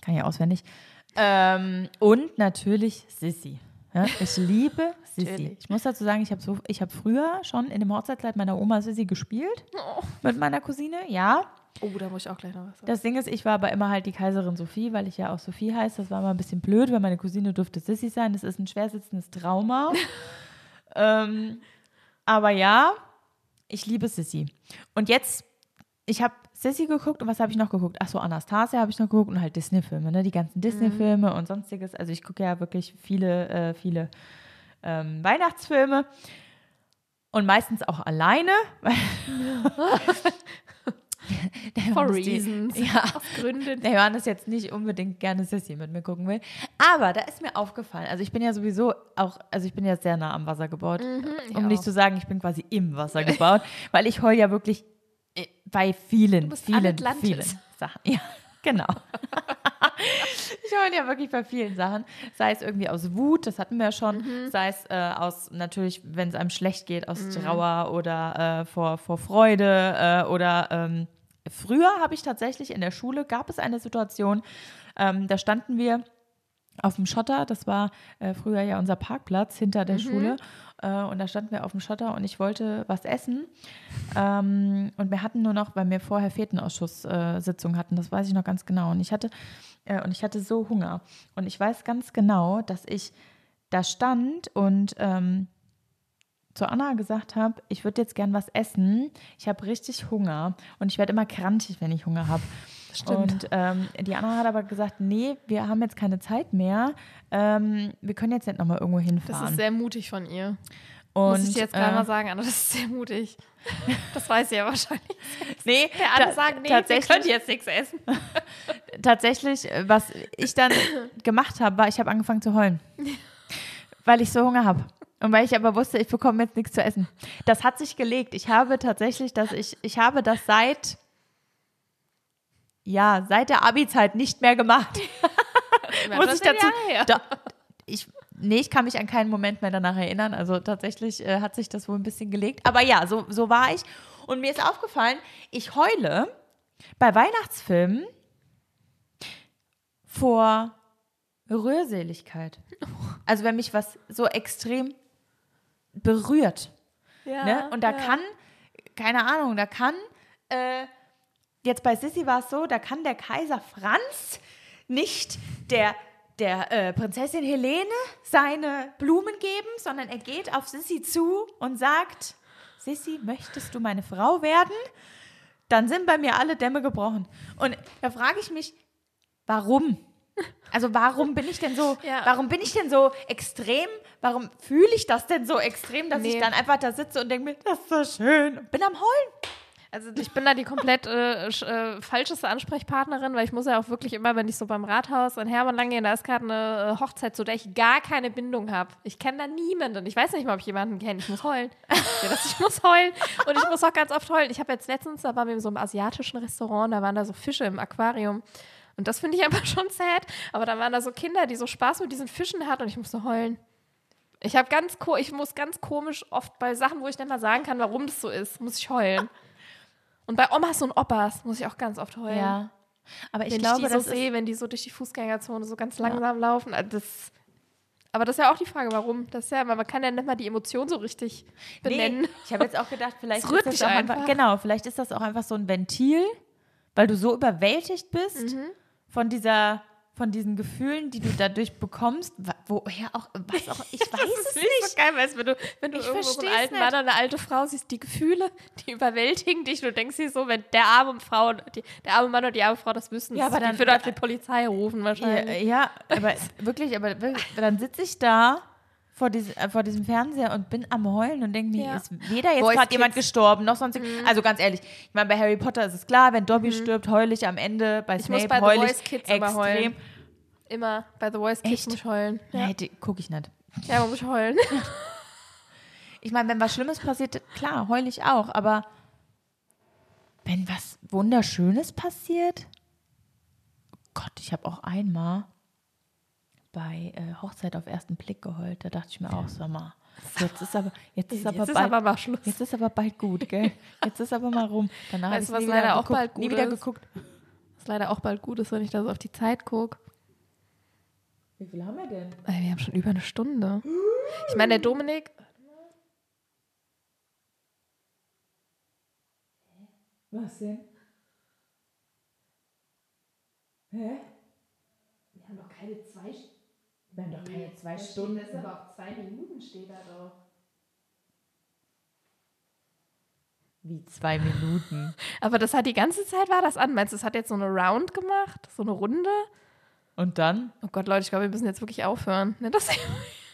Kann ja auswendig. Ähm, und natürlich Sissy. Ja, ich liebe Sissy. Natürlich. Ich muss dazu sagen, ich habe so, ich habe früher schon in dem Hochzeitskleid meiner Oma Sissy gespielt Oh. mit meiner Cousine. Ja, oh, da muss ich auch gleich noch was sagen. das Ding ist, ich war aber immer halt die Kaiserin Sophie, weil ich ja auch Sophie heiße. Das war immer ein bisschen blöd, weil meine Cousine durfte Sissy sein. Das ist ein schwer sitzendes Trauma. ähm, aber ja, ich liebe Sissy. Und jetzt, ich habe Sissy geguckt und was habe ich noch geguckt? Ach so, Anastasia habe ich noch geguckt und halt Disney-Filme, ne? Die ganzen Disney-Filme und sonstiges. Also ich gucke ja wirklich viele, äh, viele ähm, Weihnachtsfilme. Und meistens auch alleine. For Johannes die- reasons. Ja, Aus Gründen. der Johannes jetzt nicht unbedingt gerne Sissy mit mir gucken will. Aber da ist mir aufgefallen, also ich bin ja sowieso auch, also ich bin ja sehr nah am Wasser gebaut. ich um nicht auch. zu sagen, ich bin quasi im Wasser gebaut, weil ich heul ja wirklich bei vielen, vielen, Atlantis. vielen Sachen. Ja, genau. ich heul ja wirklich bei vielen Sachen. Sei es irgendwie aus Wut, das hatten wir ja schon, Mhm. sei es äh, aus, natürlich, wenn es einem schlecht geht, aus Trauer oder äh, vor, vor Freude äh, oder ähm, früher habe ich tatsächlich in der Schule, gab es eine Situation, ähm, da standen wir auf dem Schotter. Das war äh, früher ja unser Parkplatz hinter Mhm. der Schule. Äh, und da standen wir auf dem Schotter und ich wollte was essen. Ähm, und wir hatten nur noch, weil wir vorher Fetenausschusssitzung Sitzung hatten, das weiß ich noch ganz genau. Und ich hatte, äh, und ich hatte so Hunger. Und ich weiß ganz genau, dass ich da stand und ähm, zu Anna gesagt habe, ich würde jetzt gern was essen. Ich habe richtig Hunger und ich werde immer krantig, wenn ich Hunger habe. Stimmt. Und ähm, die Anna hat aber gesagt, nee, wir haben jetzt keine Zeit mehr. Ähm, wir können jetzt nicht nochmal irgendwo Das hinfahren. ist sehr mutig von ihr. und, Muss ich dir jetzt gerade äh, mal sagen, Anna, das ist sehr mutig. Das weiß sie ja wahrscheinlich. Nee, Der ta- sagt, nee, wir tatsächlich, können jetzt nichts essen. tatsächlich, äh, was ich dann gemacht habe, war, ich habe angefangen zu heulen. Weil ich so Hunger habe. Und weil ich aber wusste, ich bekomme jetzt nichts zu essen. Das hat sich gelegt. Ich habe tatsächlich, dass ich, ich habe das seit, ja, seit der Abi-Zeit nicht mehr gemacht. Muss ich dazu, da, ich, nee, ich kann mich an keinen Moment mehr danach erinnern. Also tatsächlich äh, hat sich das wohl ein bisschen gelegt. Aber ja, so, so war ich. Und mir ist aufgefallen, ich heule bei Weihnachtsfilmen vor Rührseligkeit. Also wenn mich was so extrem berührt. Ja, Ne? Und da ja. kann, keine Ahnung, da kann, äh, jetzt bei Sissy war es so, da kann der Kaiser Franz nicht der, der äh, Prinzessin Helene seine Blumen geben, sondern er geht auf Sissy zu und sagt, Sissy, möchtest du meine Frau werden? Dann sind bei mir alle Dämme gebrochen. Und da frage ich mich, warum? Also warum bin ich denn so, Ja. warum bin ich denn so extrem, warum fühle ich das denn so extrem, dass ich Nee. dann einfach da sitze und denke mir, das ist so schön und bin am Heulen. Also ich bin da die komplett äh, äh, falscheste Ansprechpartnerin, weil ich muss ja auch wirklich immer, wenn ich so beim Rathaus in Hermann lang gehe, da ist gerade eine äh, Hochzeit, zu der ich gar keine Bindung habe. Ich kenne da niemanden. Ich weiß nicht mal, ob ich jemanden kenne. Ich muss heulen. ja, das, ich muss heulen. Und ich muss auch ganz oft heulen. Ich habe jetzt letztens, da waren wir in so einem asiatischen Restaurant, da waren da so Fische im Aquarium. Und das finde ich einfach schon sad. Aber da waren da so Kinder, die so Spaß mit diesen Fischen hatten und ich musste heulen. Ich habe ganz, ich muss ganz komisch oft bei Sachen, wo ich nicht mal sagen kann, warum das so ist, muss ich heulen. Und bei Omas und Opas muss ich auch ganz oft heulen. Aber ich wenn glaube, ich die so sehe, wenn die so durch die Fußgängerzone so ganz langsam laufen. also Das, aber das ist ja auch die Frage, warum. Das ja, man kann ja nicht mal die Emotion so richtig benennen. Nee, ich habe jetzt auch gedacht, vielleicht ist das auch einfach, einfach. genau, vielleicht ist das auch einfach so ein Ventil, weil du so überwältigt bist Mhm. von dieser von diesen Gefühlen, die du dadurch bekommst, woher auch, was auch, ich weiß es ist nicht. so geil, weißt, wenn du, wenn du Ich irgendwo einen alten. Mann oder eine alte Frau siehst, die Gefühle, die überwältigen dich. Du denkst dir so, wenn der arme Frau, die, der arme Mann oder die arme Frau das wissen, Ja, aber die dann- würde die Polizei rufen Ja, wahrscheinlich. ja, aber wirklich, aber wirklich, dann sitze ich da vor, diesem- äh, vor diesem Fernseher und bin am Heulen und denke mir, Ja. ist weder jetzt gerade jemand gestorben, noch sonst. Also ganz ehrlich, ich meine, bei Harry Potter ist es klar, wenn Dobby stirbt, heule ich am Ende, bei Ich muss Snape bei The heule ich Voice Kids immer extrem. heulen. Immer bei The Voice Kids Echt? muss ich heulen. Ja, Nee, gucke ich nicht. ja man muss ich heulen. Ich meine, wenn was Schlimmes passiert, klar, heule ich auch, aber wenn was Wunderschönes passiert, Gott, ich habe auch einmal bei äh, Hochzeit auf ersten Blick geheult. Da dachte ich mir auch, sag mal, jetzt ist aber, jetzt ist aber Jetzt ist bald, aber mal Schluss. jetzt ist aber bald gut, gell? Jetzt ist aber mal rum. Danach Weißt was leider auch geguckt, bald nie wieder ist? geguckt. Was leider auch bald gut ist, wenn ich da so auf die Zeit gucke. Wie viel haben wir denn? Ey, wir haben schon über eine Stunde. Ich meine, der Dominik, Was denn? Hä? wir haben doch keine zwei, Wir haben doch keine zwei Stunden. aber auch zwei Minuten steht da doch. Wie zwei Minuten. Aber das hat die ganze Zeit war das an. Meinst du, es hat jetzt so eine Round gemacht? So eine Runde? Und dann? Oh Gott, Leute, ich glaube, wir müssen jetzt wirklich aufhören. Ne, das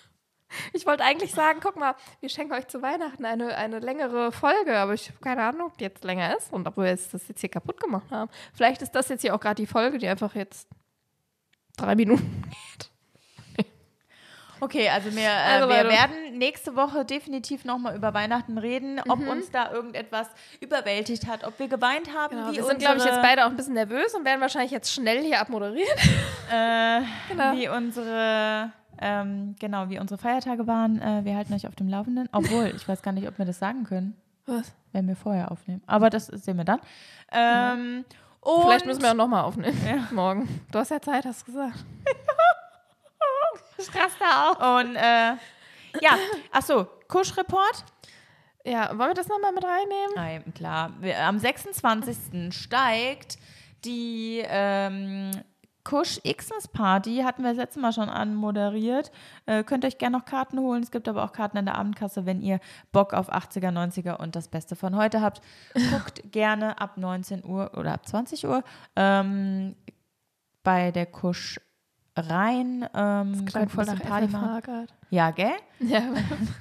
ich wollte eigentlich sagen, guck mal, wir schenken euch zu Weihnachten eine, eine längere Folge, aber ich habe keine Ahnung, ob die jetzt länger ist und ob wir jetzt das jetzt hier kaputt gemacht haben. Vielleicht ist das jetzt hier auch gerade die Folge, die einfach jetzt drei Minuten geht. Okay, also wir, äh, Also, wir werden nächste Woche definitiv nochmal über Weihnachten reden, ob Mhm. uns da irgendetwas überwältigt hat, ob wir geweint haben, Genau, wie wir sind, glaube ich, jetzt beide auch ein bisschen nervös und werden wahrscheinlich jetzt schnell hier abmoderieren. äh, Genau. wie unsere ähm, genau, wie unsere Feiertage waren. Äh, wir halten euch auf dem Laufenden. Obwohl, ich weiß gar nicht, ob wir das sagen können, Was? wenn wir vorher aufnehmen. Aber das sehen wir dann. Ähm, und Vielleicht müssen wir auch nochmal aufnehmen. Morgen. Du hast ja Zeit, hast du gesagt. Ich raste auch. Und äh, ja, ach so, Kusch-Report. Ja, wollen wir das nochmal mit reinnehmen? Nein, klar. Wir, am 26. steigt die ähm, Kusch Xmas Party, hatten wir das letzte Mal schon anmoderiert. Äh, könnt euch gerne noch Karten holen. Es gibt aber auch Karten in der Abendkasse, wenn ihr Bock auf 80er, 90er und das Beste von heute habt. Guckt gerne ab 19 Uhr oder ab 20 Uhr ähm, bei der Kusch rein. Ähm, könnt ein voll nach Party FFH gerade. Ja, gell? Ja,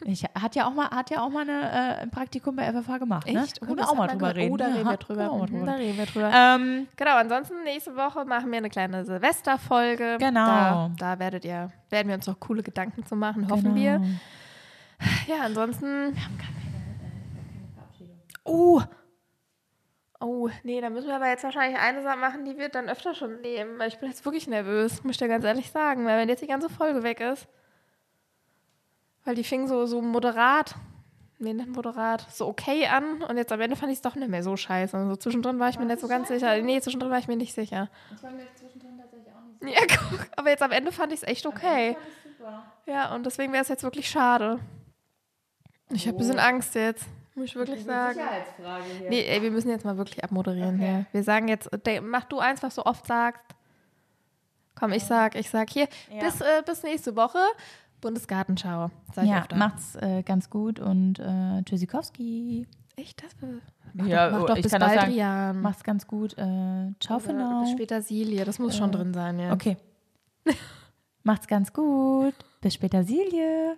Ich, hat ja auch mal, hat ja auch mal eine, äh, ein Praktikum bei FFH gemacht, ne? echt? Können Oh, wir das auch mal drüber reden. Oh, da reden wir drüber. können wir Mhm, drüber Da reden wir drüber. Ähm, Genau, ansonsten nächste Woche machen wir eine kleine Silvesterfolge. Genau. Da, da werdet ihr, werden wir uns noch coole Gedanken zu machen, hoffen wir. genau. Ja, ansonsten. Oh. Oh, nee, da müssen wir aber jetzt wahrscheinlich eine Sache machen, die wir dann öfter schon nehmen, weil ich bin jetzt wirklich nervös, muss ich dir ganz ehrlich sagen, weil wenn jetzt die ganze Folge weg ist, weil die fing so, so moderat, nee, nicht moderat, so okay an und jetzt am Ende fand ich es doch nicht mehr so scheiße. Also zwischendrin war ich mir nicht so ganz sicher. Nee, zwischendrin war ich mir nicht sicher. Ich war mir zwischendrin tatsächlich auch nicht Ja, guck, aber jetzt am Ende fand ich es echt okay. super. Ja, und deswegen wäre es jetzt wirklich schade. Ich habe ein bisschen Angst jetzt, muss ich wirklich sagen. Sicherheitsfrage hier. Nee, ey, wir müssen jetzt mal wirklich abmoderieren Okay. hier. Wir sagen jetzt, mach du eins, was du oft sagst. Komm, ich sag, ich sag hier, Ja. bis, äh, bis nächste Woche. Bundesgartenschau. Sag ich Ja, öfter. macht's äh, ganz gut und äh, Tschüssikowski. Echt? Das mach Ja, doch, mach oh, doch ich bis kann bald, sagen, Rian. Macht's ganz gut. Äh, ciao für now. Bis später Silje, das muss schon Äh, drin sein, ja. Okay. macht's ganz gut. Bis später, Silje.